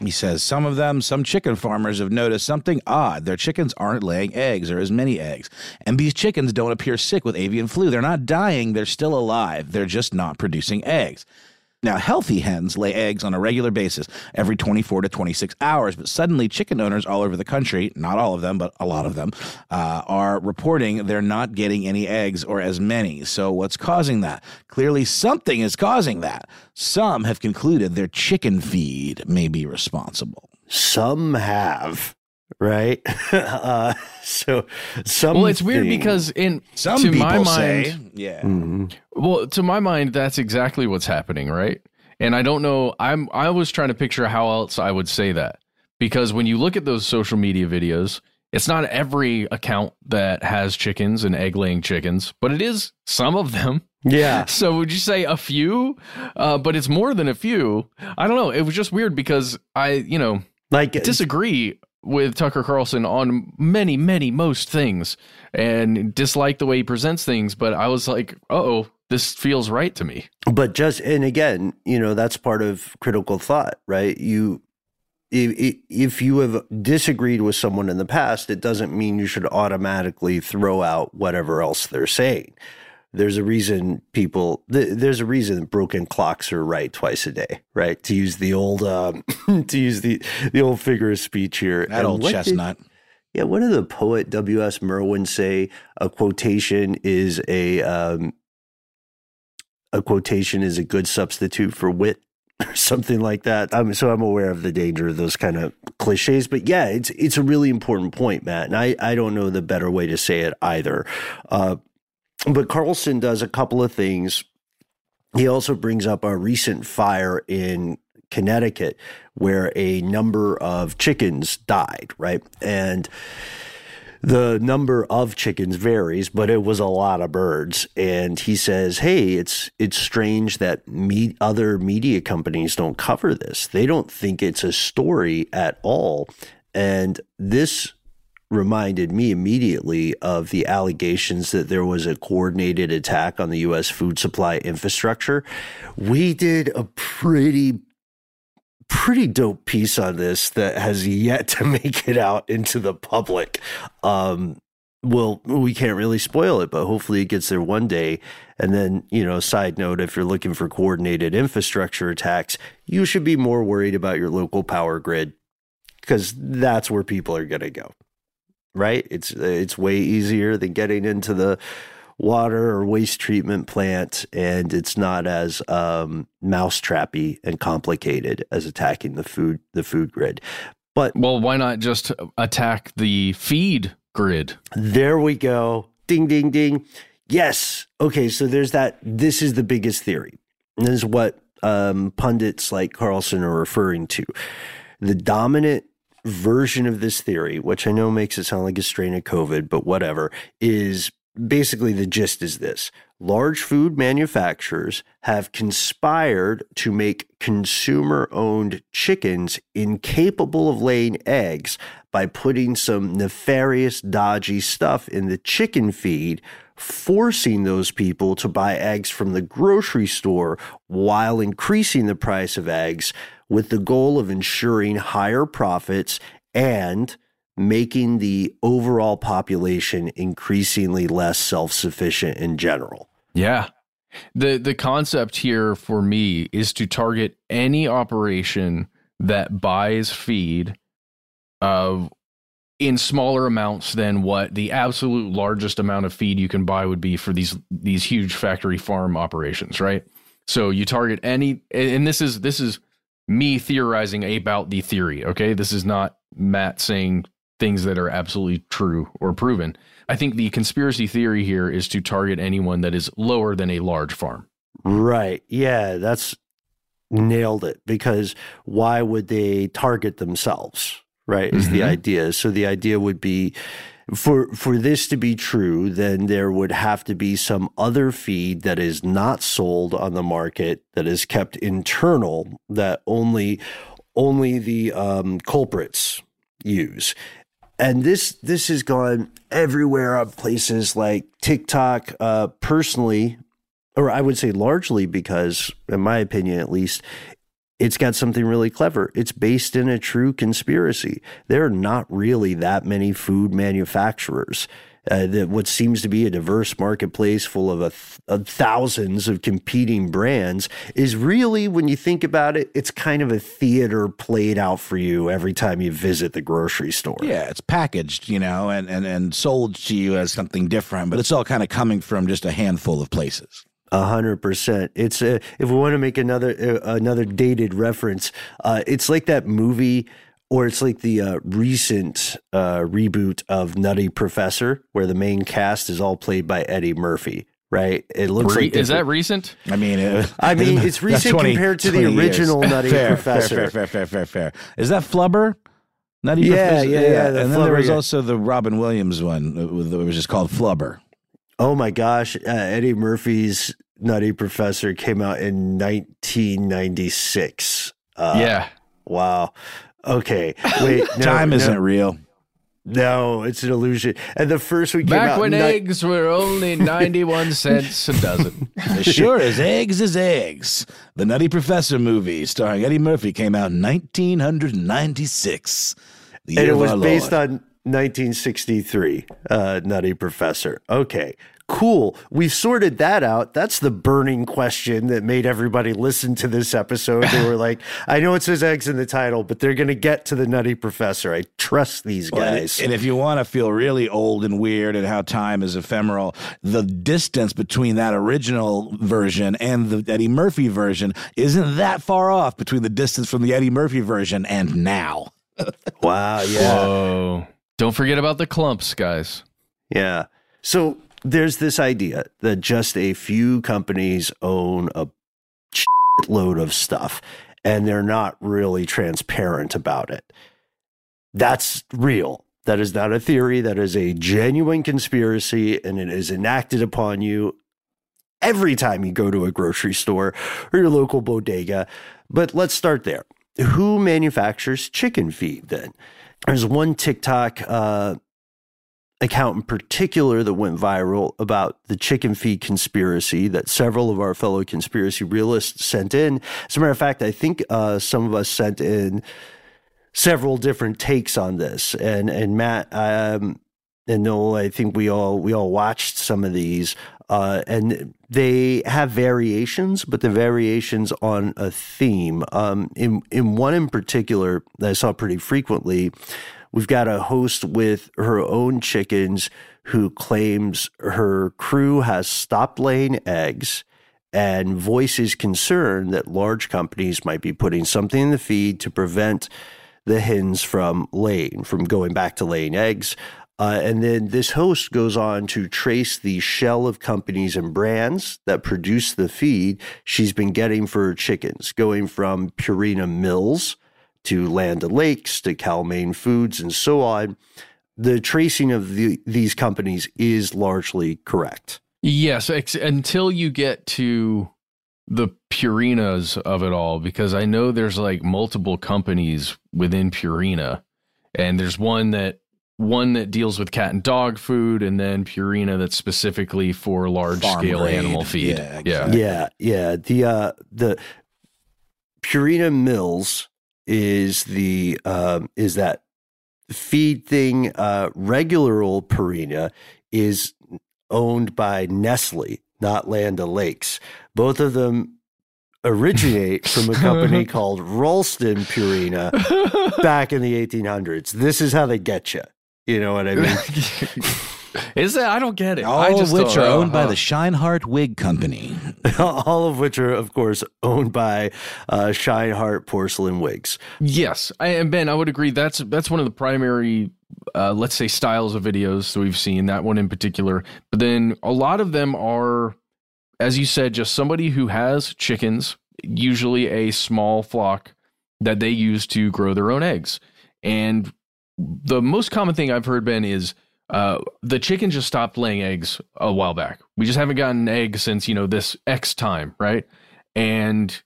He says some of them, some chicken farmers have noticed something odd. Their chickens aren't laying eggs or as many eggs. And these chickens don't appear sick with avian flu. They're not dying, they're still alive. They're just not producing eggs. Now, healthy hens lay eggs on a regular basis every 24 to 26 hours, but suddenly chicken owners all over the country, not all of them, but a lot of them, uh, are reporting they're not getting any eggs or as many. So, what's causing that? Clearly, something is causing that. Some have concluded their chicken feed may be responsible. Some have, right? uh, so some. Well, it's weird because in Some to people my mind, say, yeah. Mm-hmm. Well, to my mind, that's exactly what's happening, right? And I don't know. I'm I was trying to picture how else I would say that because when you look at those social media videos, it's not every account that has chickens and egg laying chickens, but it is some of them. Yeah. So would you say a few? Uh, but it's more than a few. I don't know. It was just weird because I, you know, like disagree with Tucker Carlson on many, many, most things and dislike the way he presents things. But I was like, oh, this feels right to me. But just and again, you know, that's part of critical thought, right? You if, if you have disagreed with someone in the past, it doesn't mean you should automatically throw out whatever else they're saying. There's a reason people. Th- there's a reason broken clocks are right twice a day, right? To use the old, um, to use the the old figure of speech here. That And old what did- chestnut. yeah, what did the poet W. S. Merwin say? A quotation is a um, a quotation is a good substitute for wit, or something like that. Um, so I'm aware of the danger of those kind of cliches. But yeah, it's it's a really important point, Matt, and I I don't know the better way to say it either. Uh, but Carlson does a couple of things. He also brings up a recent fire in Connecticut where a number of chickens died, right? And the number of chickens varies, but it was a lot of birds. And he says, "Hey, it's it's strange that me, other media companies don't cover this. They don't think it's a story at all." And this reminded me immediately of the allegations that there was a coordinated attack on the U.S. food supply infrastructure. We did a pretty pretty dope piece on this that has yet to make it out into the public. Um, well, we can't really spoil it, but hopefully it gets there one day. And then, you know, side note, if you're looking for coordinated infrastructure attacks, you should be more worried about your local power grid because that's where people are going to go. Right? It's it's way easier than getting into the water or waste treatment plant, and it's not as um, mousetrappy and complicated as attacking the food the food grid. But well, why not just attack the feed grid? There we go. Ding ding ding. Yes. Okay, so there's that this is the biggest theory. And this is what um, pundits like Carlson are referring to. The dominant version of this theory, which I know makes it sound like a strain of COVID, but whatever, is basically the gist is this. Large food manufacturers have conspired to make consumer owned chickens incapable of laying eggs by putting some nefarious, dodgy stuff in the chicken feed, forcing those people to buy eggs from the grocery store while increasing the price of eggs with the goal of ensuring higher profits and making the overall population increasingly less self sufficient in general. Yeah. The the concept here for me is to target any operation that buys feed of in smaller amounts than what the absolute largest amount of feed you can buy would be for these these huge factory farm operations, right? So you target any and this is this is me theorizing about the theory, okay? This is not Matt saying things that are absolutely true or proven. I think the conspiracy theory here is to target anyone that is lower than a large farm. Right. Yeah, that's nailed it because why would they target themselves? Right? Is mm-hmm. the idea. So the idea would be for for this to be true, then there would have to be some other feed that is not sold on the market that is kept internal that only only the um, culprits use and this this has gone everywhere on places like TikTok. Uh, personally, or I would say largely because, in my opinion at least, it's got something really clever. It's based in a true conspiracy. There are not really that many food manufacturers uh, that what seems to be a diverse marketplace full of, th- of thousands of competing brands is really, when you think about it, it's kind of a theater played out for you every time you visit the grocery store. Yeah, it's packaged, you know, and, and, and sold to you as something different, but it's all kind of coming from just a handful of places. A hundred percent. It's a, if we want to make another uh, another dated reference, uh, it's like that movie or it's like the uh, recent uh, reboot of Nutty Professor, where the main cast is all played by Eddie Murphy. Right? It looks Re- like is that recent? I mean, it, I mean, it's recent 20, compared to the original years. Nutty fair, Professor. Fair, fair, fair, fair, fair, fair. Is that Flubber? Nutty yeah, Professor? Yeah, yeah, yeah. The and then there was also the Robin Williams one, it was just called Flubber. Oh my gosh, uh, Eddie Murphy's Nutty Professor came out in 1996. Uh, yeah. Wow. Okay, wait. No, Time isn't real. No, it's an illusion. And the first we came back out when ni- eggs were only ninety-one cents a dozen. sure as eggs is eggs. The Nutty Professor movie starring Eddie Murphy came out in nineteen hundred and ninety-six. And it was based Lord. on 1963, uh, Nutty Professor. Okay, cool. We've sorted that out. That's the burning question that made everybody listen to this episode. They were like, I know it says eggs in the title, but they're going to get to the Nutty Professor. I trust these guys. Well, and if you want to feel really old and weird and how time is ephemeral, the distance between that original version and the Eddie Murphy version isn't that far off between the distance from the Eddie Murphy version and now. wow. Yeah. Whoa. Don't forget about the clumps, guys. Yeah. So there's this idea that just a few companies own a load of stuff and they're not really transparent about it. That's real. That is not a theory. That is a genuine conspiracy and it is enacted upon you every time you go to a grocery store or your local bodega. But let's start there. Who manufactures chicken feed then? There's one TikTok uh, account in particular that went viral about the chicken feed conspiracy that several of our fellow conspiracy realists sent in. As a matter of fact, I think uh, some of us sent in several different takes on this, and and Matt um, and Noel, I think we all we all watched some of these, uh, and they have variations, but the variations on a theme. Um, in in one in particular that I saw pretty frequently We've got a host with her own chickens who claims her crew has stopped laying eggs and voices concern that large companies might be putting something in the feed to prevent the hens from laying, from going back to laying eggs. Uh, and then this host goes on to trace the shell of companies and brands that produce the feed she's been getting for her chickens, going from Purina Mills to Land O'Lakes to Cal-Maine Foods and so on. the tracing of the, these companies is largely correct. Yes, ex- until you get to the Purinas of it all, because I know there's like multiple companies within Purina, and there's one that one that deals with cat and dog food, and then Purina that's specifically for large Farm scale grade. animal feed. Yeah, yeah, Yeah, yeah. The uh the Purina Mills is the um is that feed thing uh regular old Purina is owned by Nestle, not Land Lakes. Both of them originate from a company called Ralston Purina back in the 1800s. This is how they get you. You know what I mean? Is that I don't get it. All I just of which are owned by the Scheinhardt Wig Company. All of which are, of course, owned by uh, Scheinhardt Porcelain Wigs. Yes, I, and Ben, I would agree. That's that's one of the primary, uh, let's say, styles of videos that we've seen. That one in particular, but then a lot of them are, as you said, just somebody who has chickens, usually a small flock that they use to grow their own eggs. And the most common thing I've heard, Ben, is uh, the chicken just stopped laying eggs a while back. We just haven't gotten eggs since you know this X time, right? And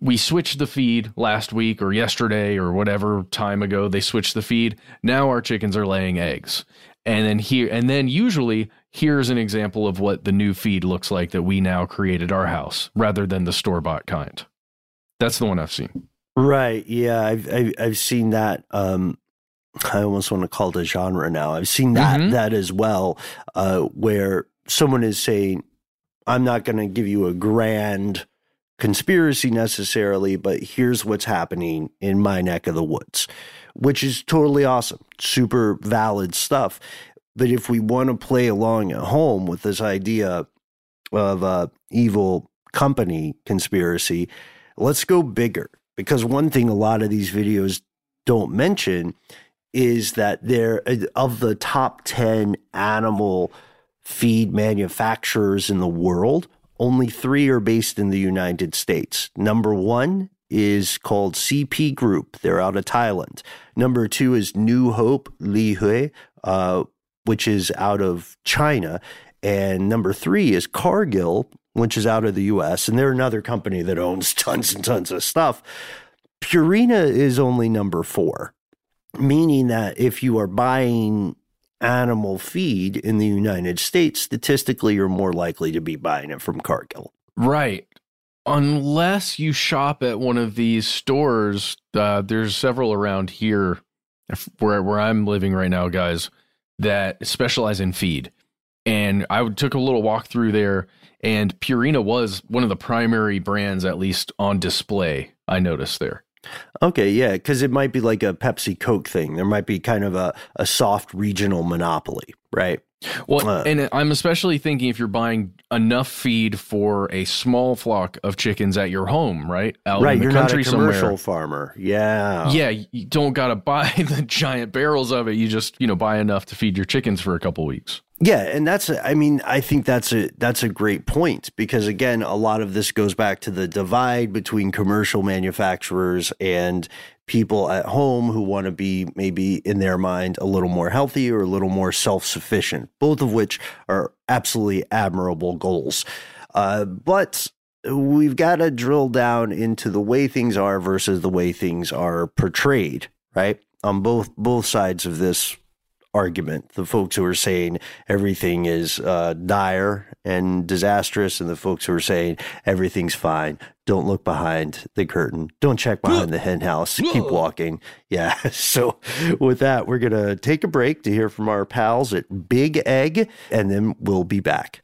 we switched the feed last week or yesterday or whatever time ago they switched the feed now our chickens are laying eggs and then here and then usually here's an example of what the new feed looks like that we now created our house rather than the store bought kind that's the one i've seen Right. Yeah. I've, I've, I've seen that. Um, I almost want to call it a genre now. I've seen that, Mhm. that as well, uh, where someone is saying, I'm not going to give you a grand conspiracy necessarily, but here's what's happening in my neck of the woods, which is totally awesome. Super valid stuff. But if we want to play along at home with this idea of a evil company conspiracy, let's go bigger. Because one thing a lot of these videos don't mention is that they're of the top 10 animal feed manufacturers in the world, only three are based in the United States. Number one is called CP Group. They're out of Thailand. Number two is New Hope Liuhe, uh, which is out of China. And number three is Cargill, which is out of the US. And they're another company that owns tons and tons of stuff. Purina is only number four, meaning that if you are buying animal feed in the United States, statistically, you're more likely to be buying it from Cargill. right unless you shop at one of these stores uh, there's several around here where where i'm living right now guys that specialize in feed and I took a little walk through there, and Purina was one of the primary brands, at least on display. I noticed there. Okay, yeah, because it might be like a Pepsi Coke thing. There might be kind of a, a soft regional monopoly, right? Well, Uh, and I'm especially thinking if you're buying enough feed for a small flock of chickens at your home, right? Out right, in the you're not a commercial somewhere. farmer. Yeah. Yeah, you don't got to buy the giant barrels of it. You just, you know, buy enough to feed your chickens for a couple weeks. Yeah, and that's I mean I think that's a that's a great point because again a lot of this goes back to the divide between commercial manufacturers and people at home who want to be maybe in their mind a little more healthy or a little more self-sufficient both of which are absolutely admirable goals. Uh, but we've got to drill down into the way things are versus the way things are portrayed, right? On both both sides of this argument. The folks who are saying everything is uh, dire and disastrous, and the folks who are saying everything's fine. Don't look behind the curtain. Don't check behind the hen house. Keep walking. Yeah. So, with that, we're going to take a break to hear from our pals at Big Egg, and then we'll be back.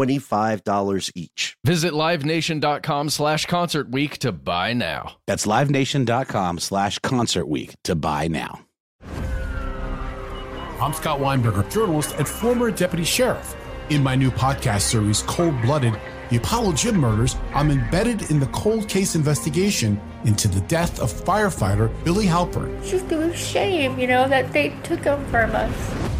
$25 each. Visit livenation.com slash concert week to buy now. That's livenation.com slash concert week to buy now. I'm Scott Weinberger, journalist and former deputy sheriff. In my new podcast series, Cold Blooded The Apollo Gym Murders, I'm embedded in the cold case investigation into the death of firefighter Billy Halpern. Just a shame, you know, that they took him from us.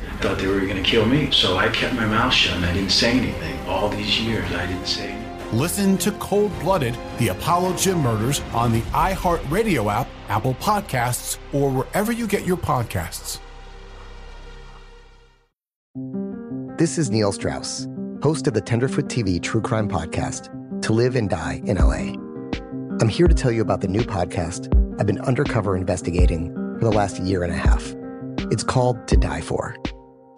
Thought they were going to kill me, so I kept my mouth shut and I didn't say anything. All these years, I didn't say anything. Listen to Cold Blooded, the Apollo Gym Murders on the iHeartRadio app, Apple Podcasts, or wherever you get your podcasts. This is Neil Strauss, host of the Tenderfoot TV True Crime Podcast, To Live and Die in LA. I'm here to tell you about the new podcast I've been undercover investigating for the last year and a half. It's called To Die For.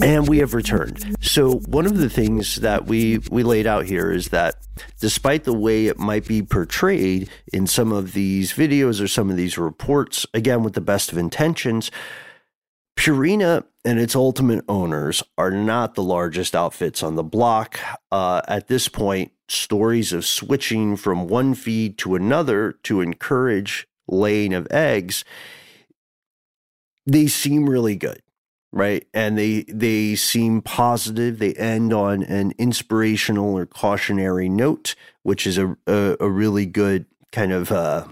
And we have returned. So one of the things that we we laid out here is that despite the way it might be portrayed in some of these videos or some of these reports, again with the best of intentions, Purina and its ultimate owners are not the largest outfits on the block. Uh, at this point, stories of switching from one feed to another to encourage laying of eggs, they seem really good right? And they they seem positive. They end on an inspirational or cautionary note which is a a, a really good kind of uh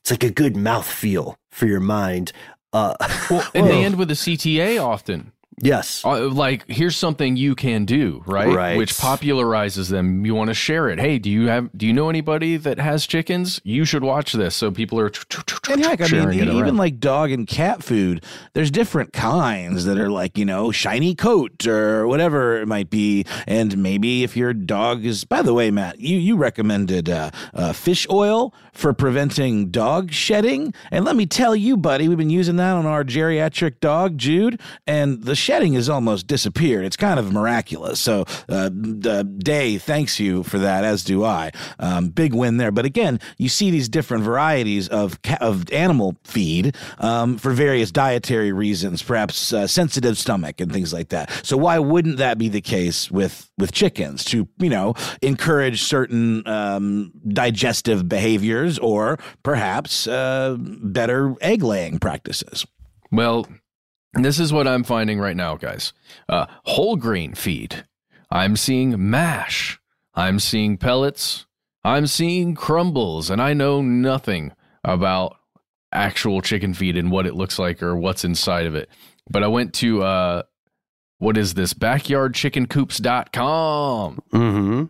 it's like a good mouth feel for your mind. Uh well, and they end with a cta often Yes. Uh, like here's something you can do, right? Right. Which popularizes them. You want to share it. Hey, do you have do you know anybody that has chickens? You should watch this. So people are And heck, I mean, even around. like dog and cat food, there's different kinds that are like, you know, shiny coat or whatever it might be. And maybe if your dog is, by the way, Matt, you, you recommended uh, uh, fish oil for preventing dog shedding. And let me tell you, buddy, we've been using that on our geriatric dog, Jude, and the shedding has almost disappeared. It's kind of miraculous. So, uh, uh, Day thanks you for that, as do I. Um, big win there. But again, you see these different varieties of ca- of animal feed um, for various dietary reasons, perhaps uh, sensitive stomach and things like that. So why wouldn't that be the case with with chickens to you know encourage certain um, digestive behaviors or perhaps uh, better egg laying practices? Well, this is what I'm finding right now, guys. Uh, whole grain feed. I'm seeing mash. I'm seeing pellets. I'm seeing crumbles, and I know nothing about actual chicken feed and what it looks like or what's inside of it. But I went to uh, what is this? Backyardchickencoops.com. Mm-hmm.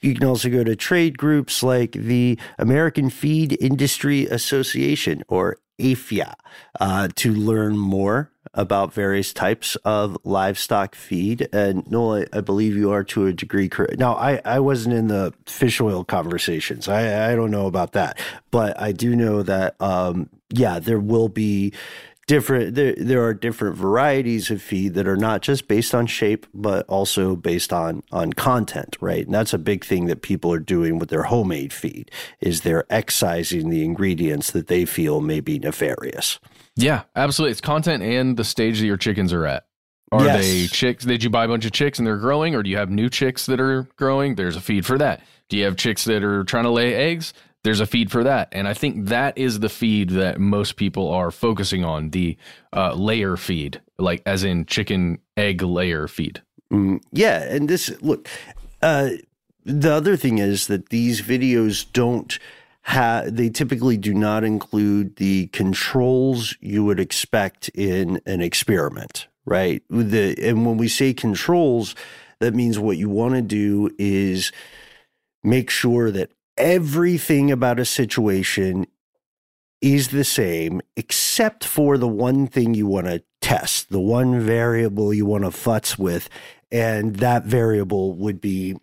You can also go to trade groups like the American Feed Industry Association or AFIA uh, to learn more about various types of livestock feed. And Noel, I, I believe you are to a degree correct. Now, I, I wasn't in the fish oil conversations. I, I don't know about that, but I do know that, um, yeah, there will be different there, there are different varieties of feed that are not just based on shape but also based on on content right and that's a big thing that people are doing with their homemade feed is they're excising the ingredients that they feel may be nefarious Yeah, absolutely. It's content and the stage that your chickens are at. Are Yes. they chicks? Did you buy a bunch of chicks and they're growing, or do you have new chicks that are growing? There's a feed for that. Do you have chicks that are trying to lay eggs? There's a feed for that. And I think that is the feed that most people are focusing on the uh, layer feed, like as in chicken egg layer feed. Mm, yeah, and this look. Uh, the other thing is that these videos don't have. They typically do not include the controls you would expect in an experiment, right? The and when we say controls, that means what you want to do is make sure that everything about a situation is the same except for the one thing you want to test, the one variable you want to futz with, and that variable would be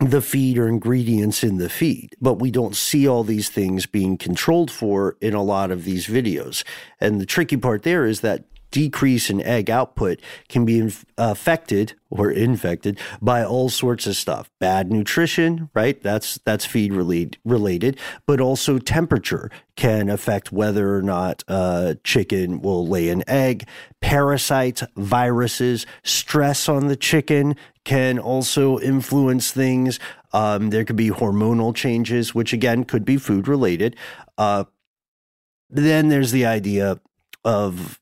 the feed or ingredients in the feed. But we don't see all these things being controlled for in a lot of these videos. And the tricky part there is that decrease in egg output can be inf- affected or infected by all sorts of stuff. Bad nutrition right? That's that's feed related related but also temperature can affect whether or not uh, chicken will lay an egg. Parasites viruses stress on the chicken can also influence things. Um, there could be hormonal changes which again could be food related. Uh, then there's the idea of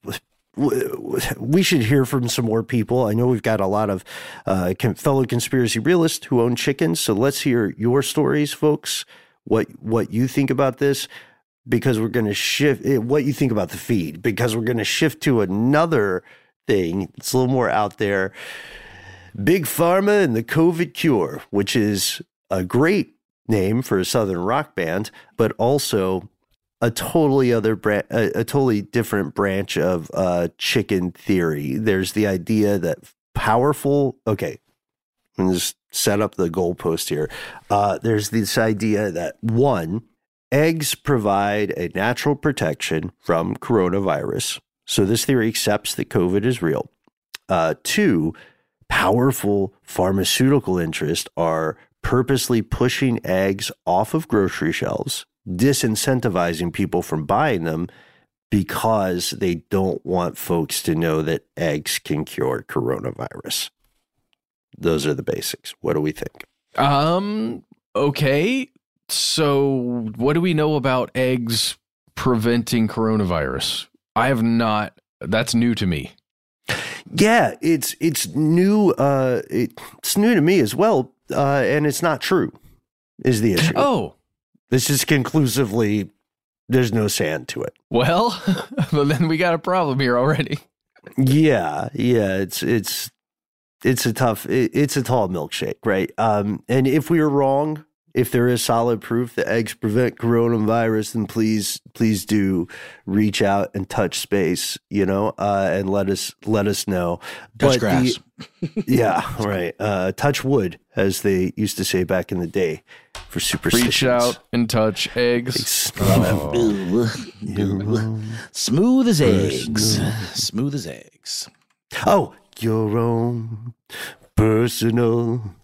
we should hear from some more people. I know we've got a lot of uh, fellow conspiracy realists who own chickens, so let's hear your stories, folks. What what you think about this? Because we're going to shift. What you think about the feed? Because we're going to shift to another thing. It's a little more out there. Big Pharma and the COVID cure, which is a great name for a southern rock band, but also a totally other branch, a, a, totally different branch of uh, chicken theory. There's the idea that powerful. Okay, gonna just set up the goalpost here. Uh, there's this idea that one, eggs provide a natural protection from coronavirus. So this theory accepts that COVID is real. Uh, two, powerful pharmaceutical interests are purposely pushing eggs off of grocery shelves disincentivizing people from buying them because they don't want folks to know that eggs can cure coronavirus. Those are the basics. What do we think? Um, okay. So, what do we know about eggs preventing coronavirus? I have not that's new to me. Yeah, it's it's new uh it, it's new to me as well. Uh and it's not true is the issue. Oh. This is conclusively there's no sand to it. Well, well then we got a problem here already. Yeah, yeah, it's it's it's a tough it, it's a tall milkshake, right? Um and if we are wrong, if there is solid proof that eggs prevent coronavirus, then please please do reach out and touch space, you know, uh and let us let us know. Touch but grass. The, yeah, right. Uh touch wood as they used to say back in the day for superstitions. Reach out and touch eggs. Oh. Smooth as eggs. Smooth as eggs. Oh, your own personal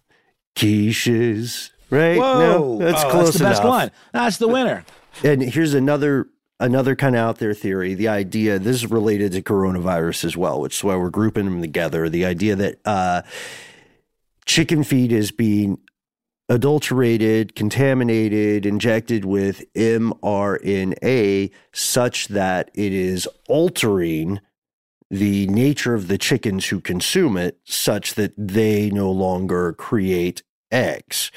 quiches, right? Whoa, no, that's oh, close that's the best enough. one. That's the winner. And here's another another kind of out there theory. The idea this is related to coronavirus as well, which is why we're grouping them together. The idea that uh, chicken feed is being adulterated, contaminated, injected with mRNA such that it is altering the nature of the chickens who consume it such that they no longer create eggs.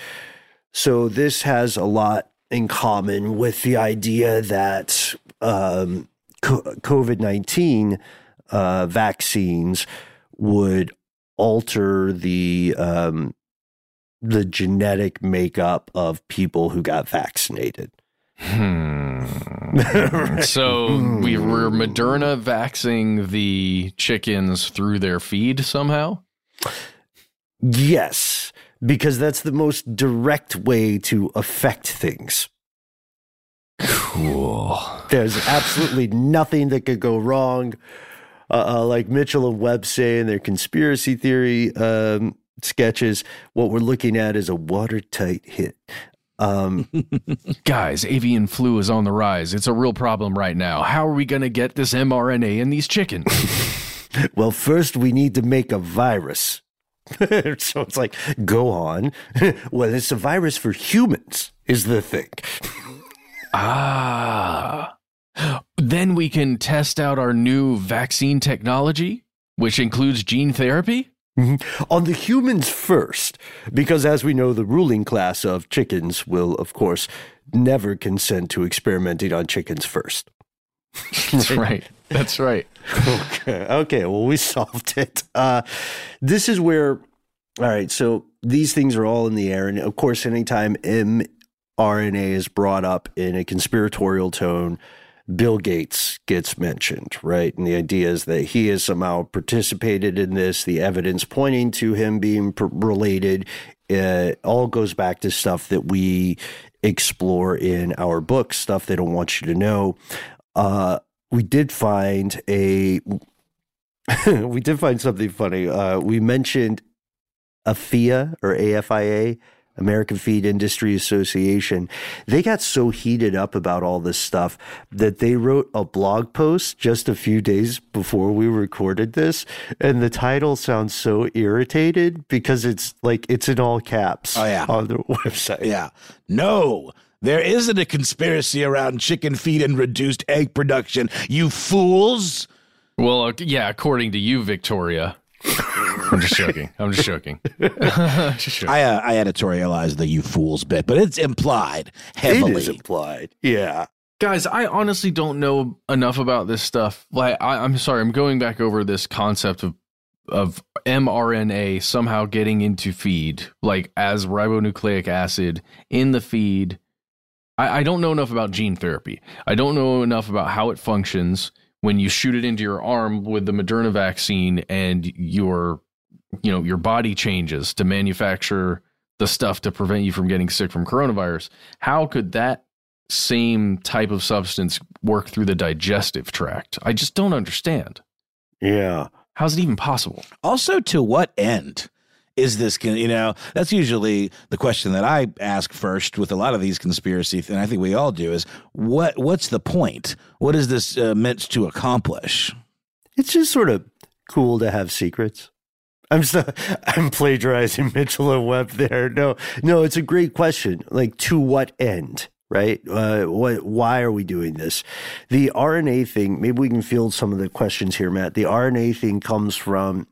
So this has a lot in common with the idea that um, COVID 19 uh, vaccines would alter the um, the genetic makeup of people who got vaccinated. Hmm. So we were Moderna vaxing the chickens through their feed somehow? Yes, because that's the most direct way to affect things. Cool. There's absolutely nothing that could go wrong. Uh, uh, like Mitchell and Webb say in their conspiracy theory um, sketches, what we're looking at is a watertight hit. Um, Guys, avian flu is on the rise. It's a real problem right now. How are we going to get this mRNA in these chickens? well, first we need to make a virus. so it's like, go on. well, it's a virus for humans, is the thing. ah. Then we can test out our new vaccine technology, which includes gene therapy? Mm-hmm. On the humans first, because as we know, the ruling class of chickens will, of course, never consent to experimenting on chickens first. That's right. That's right. okay. Okay. Well, we solved it. Uh, this is where, all right. So these things are all in the air. And of course, anytime mRNA is brought up in a conspiratorial tone, Bill Gates gets mentioned, right? And the idea is that he has somehow participated in this. The evidence pointing to him being related uh, all goes back to stuff that we explore in our book, stuff they don't want you to know. Uh, we did find a we did find something funny. Uh, we mentioned AFIA or AFIA, American Feed Industry Association. They got so heated up about all this stuff that they wrote a blog post just a few days before we recorded this, and the title sounds so irritated because it's like it's in all caps. Oh yeah, on the website. Yeah, no. There isn't a conspiracy around chicken feed and reduced egg production, you fools. Well, uh, yeah, according to you, Victoria. I'm just joking. I'm just joking. just joking. I, uh, I editorialized the "you fools" bit, but it's implied heavily. It is implied. Yeah, guys. I honestly don't know enough about this stuff. Like, I, I'm sorry. I'm going back over this concept of of mRNA somehow getting into feed, like as ribonucleic acid in the feed I, I don't know enough about gene therapy. I don't know enough about how it functions when you shoot it into your arm with the Moderna vaccine and your you know your body changes to manufacture the stuff to prevent you from getting sick from coronavirus. How could that same type of substance work through the digestive tract? I just don't understand. Yeah. How's it even possible? Also, to what end? Is this you know that's usually the question that i ask first with a lot of these conspiracy and i think we all do is what what's the point what is this uh, meant to accomplish it's just sort of cool to have secrets i'm so, i'm plagiarizing mitchell and webb there no no it's a great question like to what end right? Uh, what? Why are we doing this? The RNA thing. Maybe we can field some of the questions here, Matt. The RNA thing comes from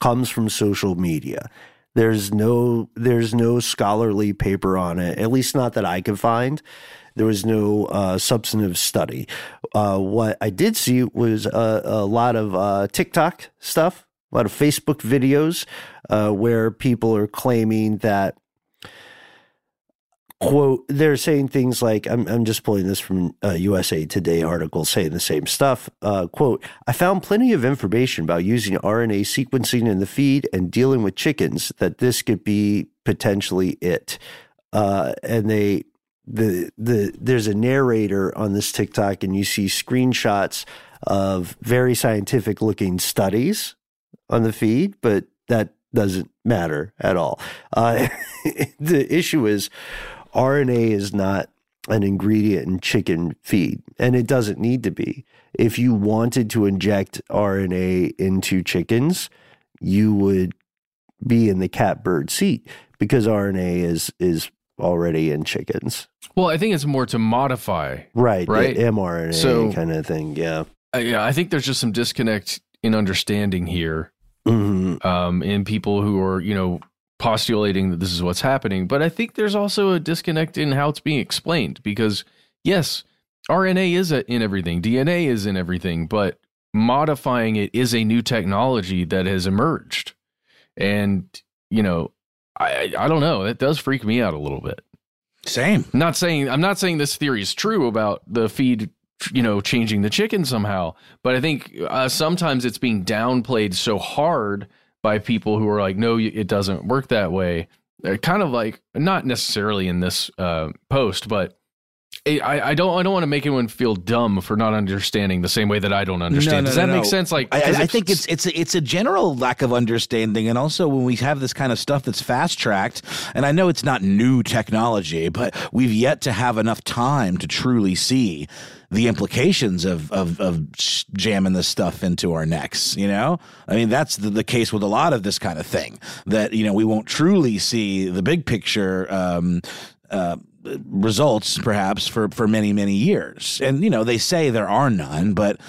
comes from social media. There's no there's no scholarly paper on it, at least not that I could find. There was no uh, substantive study. Uh, what I did see was a, a lot of uh, TikTok stuff, a lot of Facebook videos uh, where people are claiming that quote they're saying things like i'm, I'm just pulling this from a usa today article saying the same stuff uh, quote i found plenty of information about using rna sequencing in the feed and dealing with chickens that this could be potentially it. Uh, and they the the there's a narrator on this tiktok and you see screenshots of very scientific looking studies on the feed but that doesn't matter at all. Uh, the issue is RNA is not an ingredient in chicken feed, and it doesn't need to be. If you wanted to inject RNA into chickens, you would be in the catbird seat because RNA is is already in chickens. Well, I think it's more to modify, right? Right, mRNA so, kind of thing. Yeah, uh, yeah. I think there's just some disconnect in understanding here. Mm-hmm. Um, in people who are you know postulating that this is what's happening, but I think there's also a disconnect in how it's being explained because yes, RNA is in everything, DNA is in everything, but modifying it is a new technology that has emerged. And, you know, I I don't know, it does freak me out a little bit. Same. I'm not saying I'm not saying this theory is true about the feed you know changing the chicken somehow but i think uh, sometimes it's being downplayed so hard by people who are like, no, it doesn't work that way. They're kind of like, not necessarily in this uh, post, but I, I don't I don't want to make anyone feel dumb for not understanding the same way that I don't understand. No, no, Does that no. make sense? Like, I, 'cause I if- think it's it's a, it's a general lack of understanding, and also when we have this kind of stuff that's fast tracked, and I know it's not new technology, but we've yet to have enough time to truly see the implications of of, of jamming this stuff into our necks. You know, I mean that's the, the case with a lot of this kind of thing. That you know we won't truly see the big picture. Um, uh, results perhaps for for many many years and you know they say there are none but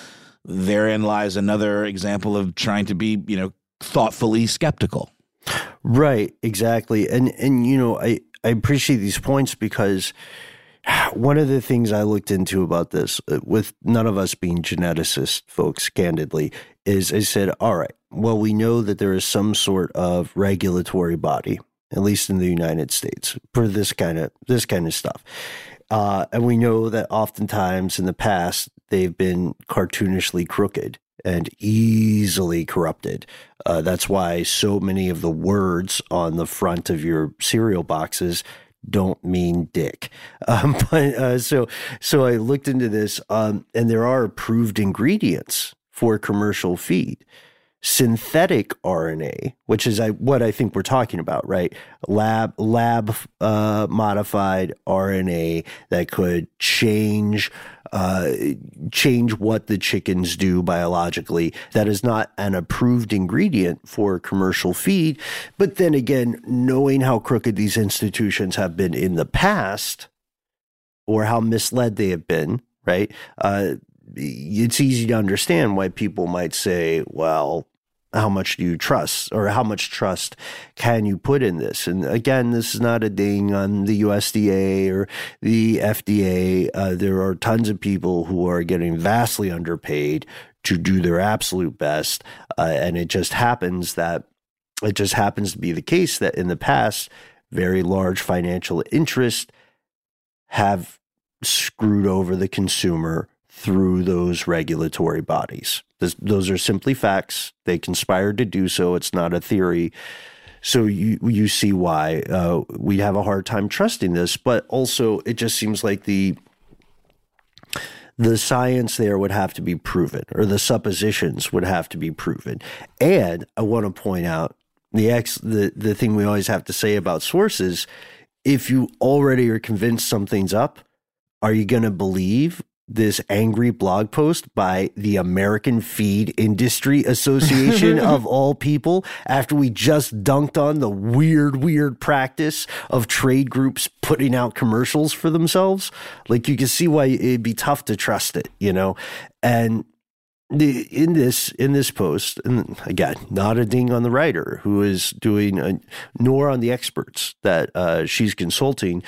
therein lies another example of trying to be you know thoughtfully skeptical Right, exactly. And and you know, I I appreciate these points because one of the things I looked into about this uh, with none of us being geneticists folks candidly is I said, all right, well we know that there is some sort of regulatory body at least in the United States for this kind of this kind of stuff. Uh, and we know that oftentimes in the past they've been cartoonishly crooked and easily corrupted. Uh, that's why so many of the words on the front of your cereal boxes don't mean dick. Um, but uh, so so I looked into this, um, and there are approved ingredients for commercial feed. Synthetic RNA, which is what I think we're talking about, right? Lab lab uh, modified RNA that could change uh, change what the chickens do biologically. That is not an approved ingredient for commercial feed. But then again, knowing how crooked these institutions have been in the past, or how misled they have been, right? Uh, it's easy to understand why people might say, well, how much do you trust or how much trust can you put in this? And again, this is not a ding on the USDA or the FDA. Uh, there are tons of people who are getting vastly underpaid to do their absolute best. Uh, and it just happens that it just happens to be the case that in the past, very large financial interests have screwed over the consumer through those regulatory bodies. This, those are simply facts. They conspired to do so. It's not a theory. So you you see why uh, we have a hard time trusting this, but also it just seems like the the science there would have to be proven, or the suppositions would have to be proven. And I want to point out the ex the the thing we always have to say about sources: if you already are convinced something's up, are you going to believe this angry blog post by the American Feed Industry Association of all people after we just dunked on the weird, weird practice of trade groups putting out commercials for themselves. Like you can see why it'd be tough to trust it, you know? And the, in this in this post, and again, not a ding on the writer who is doing, a, nor on the experts that uh, she's consulting.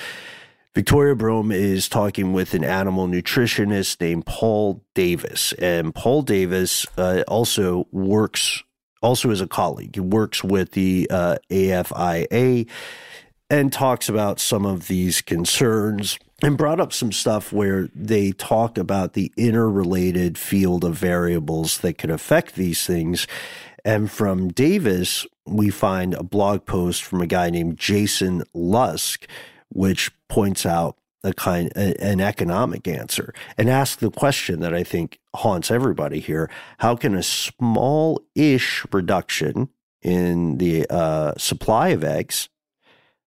Victoria Brome is talking with an animal nutritionist named Paul Davis, and Paul Davis uh, also works also as a colleague. He works with the uh, AFIA and talks about some of these concerns and brought up some stuff where they talk about the interrelated field of variables that could affect these things. And from Davis, we find a blog post from a guy named Jason Lusk, which points out a kind an economic answer and ask the question that I think haunts everybody here: How can a small-ish reduction in the uh, supply of eggs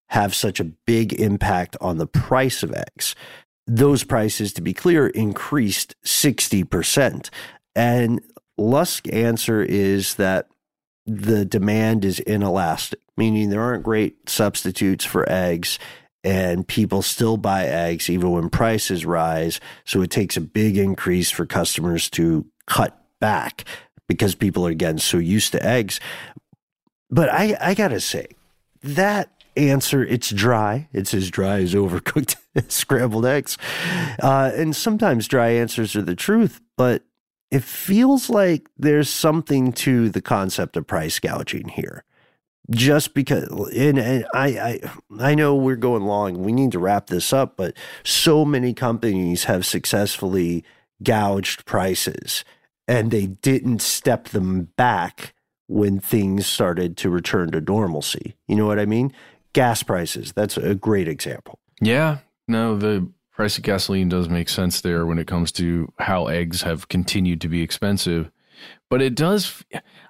have such a big impact on the price of eggs? Those prices, to be clear, increased sixty percent, and Lusk's answer is that the demand is inelastic, meaning there aren't great substitutes for eggs and people still buy eggs even when prices rise. So it takes a big increase for customers to cut back because people are again so used to eggs. But I, I gotta say, that answer, it's dry. It's as dry as overcooked scrambled eggs. Uh, and sometimes dry answers are the truth, but it feels like there's something to the concept of price gouging here just because and, and, I, I I know we're going long we need to wrap this up but so many companies have successfully gouged prices and they didn't step them back when things started to return to normalcy you know what i mean gas prices that's a great example Yeah, no, the price of gasoline does make sense there when it comes to how eggs have continued to be expensive. But it does,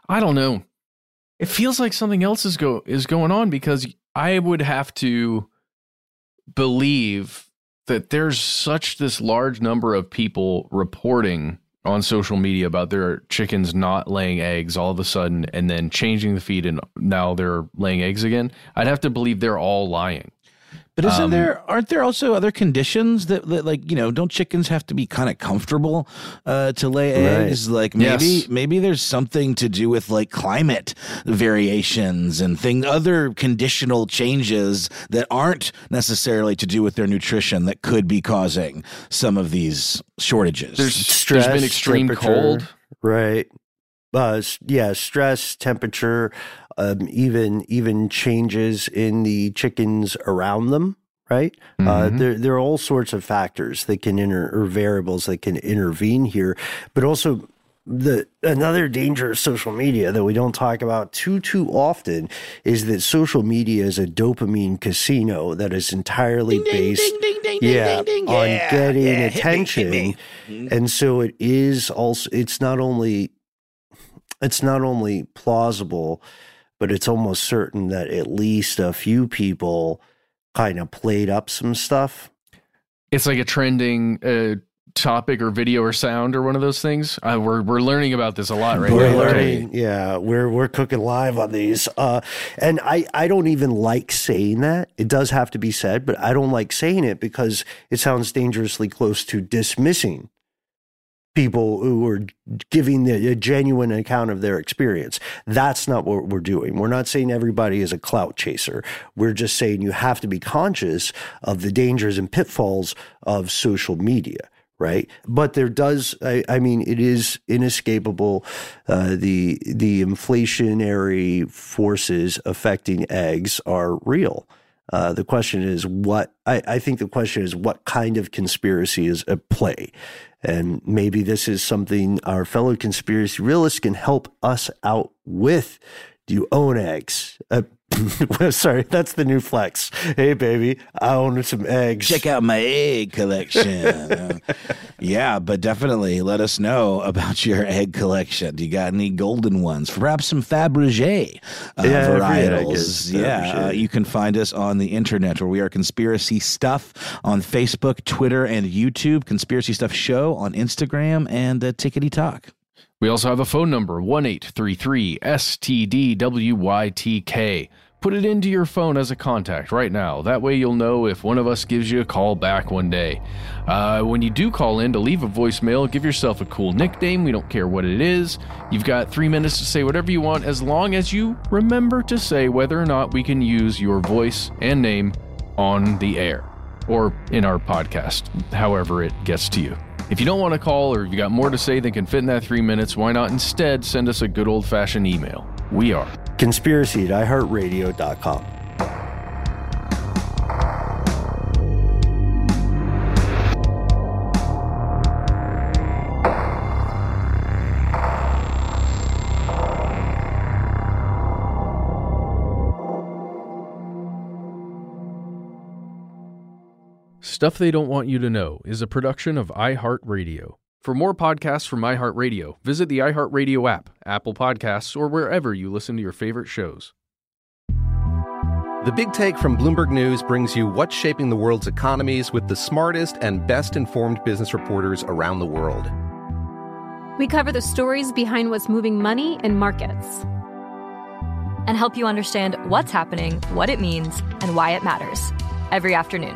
I don't know. It feels like something else is go is going on because I would have to believe that there's such this large number of people reporting on social media about their chickens not laying eggs all of a sudden and then changing the feed and now they're laying eggs again. I'd have to believe they're all lying. But isn't Um, there aren't there also other conditions that, that like you know don't chickens have to be kind of comfortable uh, to lay Right. eggs? Like maybe Yes. maybe there's something to do with like climate variations and thing other conditional changes that aren't necessarily to do with their nutrition that could be causing some of these shortages. There's stress, there's been extreme cold. right? Uh, yeah, stress, temperature, um, even even changes in the chickens around them. Right, uh, Mhm. there there are all sorts of factors that can inter or variables that can intervene here, but also the another danger of social media that we don't talk about too too often is that social media is a dopamine casino that is entirely based yeah on Yeah, getting yeah, hit me, hit attention me. and so it is also it's not only it's not only plausible but it's almost certain that at least a few people kind of played up some stuff. It's like a trending uh, topic or video or sound or one of those things. Uh, we're we're learning about this a lot right we're now. learning yeah we're we're cooking live on these. Uh and i i don't even like saying that. It does have to be said but i don't like saying it because it sounds dangerously close to dismissing people who are giving the, a genuine account of their experience that's not what we're doing we're not saying everybody is a clout chaser we're just saying you have to be conscious of the dangers and pitfalls of social media right? But there does, I, I mean, it is inescapable. Uh, the the inflationary forces affecting eggs are real. Uh, the question is what I, I think the question is what kind of conspiracy is at play, and maybe this is something our fellow conspiracy realists can help us out with. Do you own eggs? Uh, sorry, that's the new flex. Hey, baby, I own some eggs. Check out my egg collection. Uh, yeah, but definitely let us know about your egg collection. Do you got any golden ones? Perhaps some Fabergé uh, Yeah, varietals. Yeah, uh, you can find us on the internet where we are Conspiracy Stuff on Facebook, Twitter, and YouTube. Conspiracy Stuff Show on Instagram and uh, Tickety Talk. We also have a phone number, 1 833 STDWYTK. Put it into your phone as a contact right now. That way you'll know if one of us gives you a call back one day. Uh, when you do call in to leave a voicemail, give yourself a cool nickname. We don't care what it is. You've got three minutes to say whatever you want as long as you remember to say whether or not we can use your voice and name on the air or in our podcast, however it gets to you. If you don't want to call or you got more to say than can fit in that three minutes, why not instead send us a good old fashioned email? We are Conspiracy at iHeartRadio.com. Stuff They Don't Want You to Know is a production of iHeartRadio. For more podcasts from iHeartRadio, visit the iHeartRadio app, Apple Podcasts, or wherever you listen to your favorite shows. The Big Take from Bloomberg News brings you what's shaping the world's economies with the smartest and best informed business reporters around the world. We cover the stories behind what's moving money and markets. and help you understand what's happening, what it means, and why it matters every afternoon.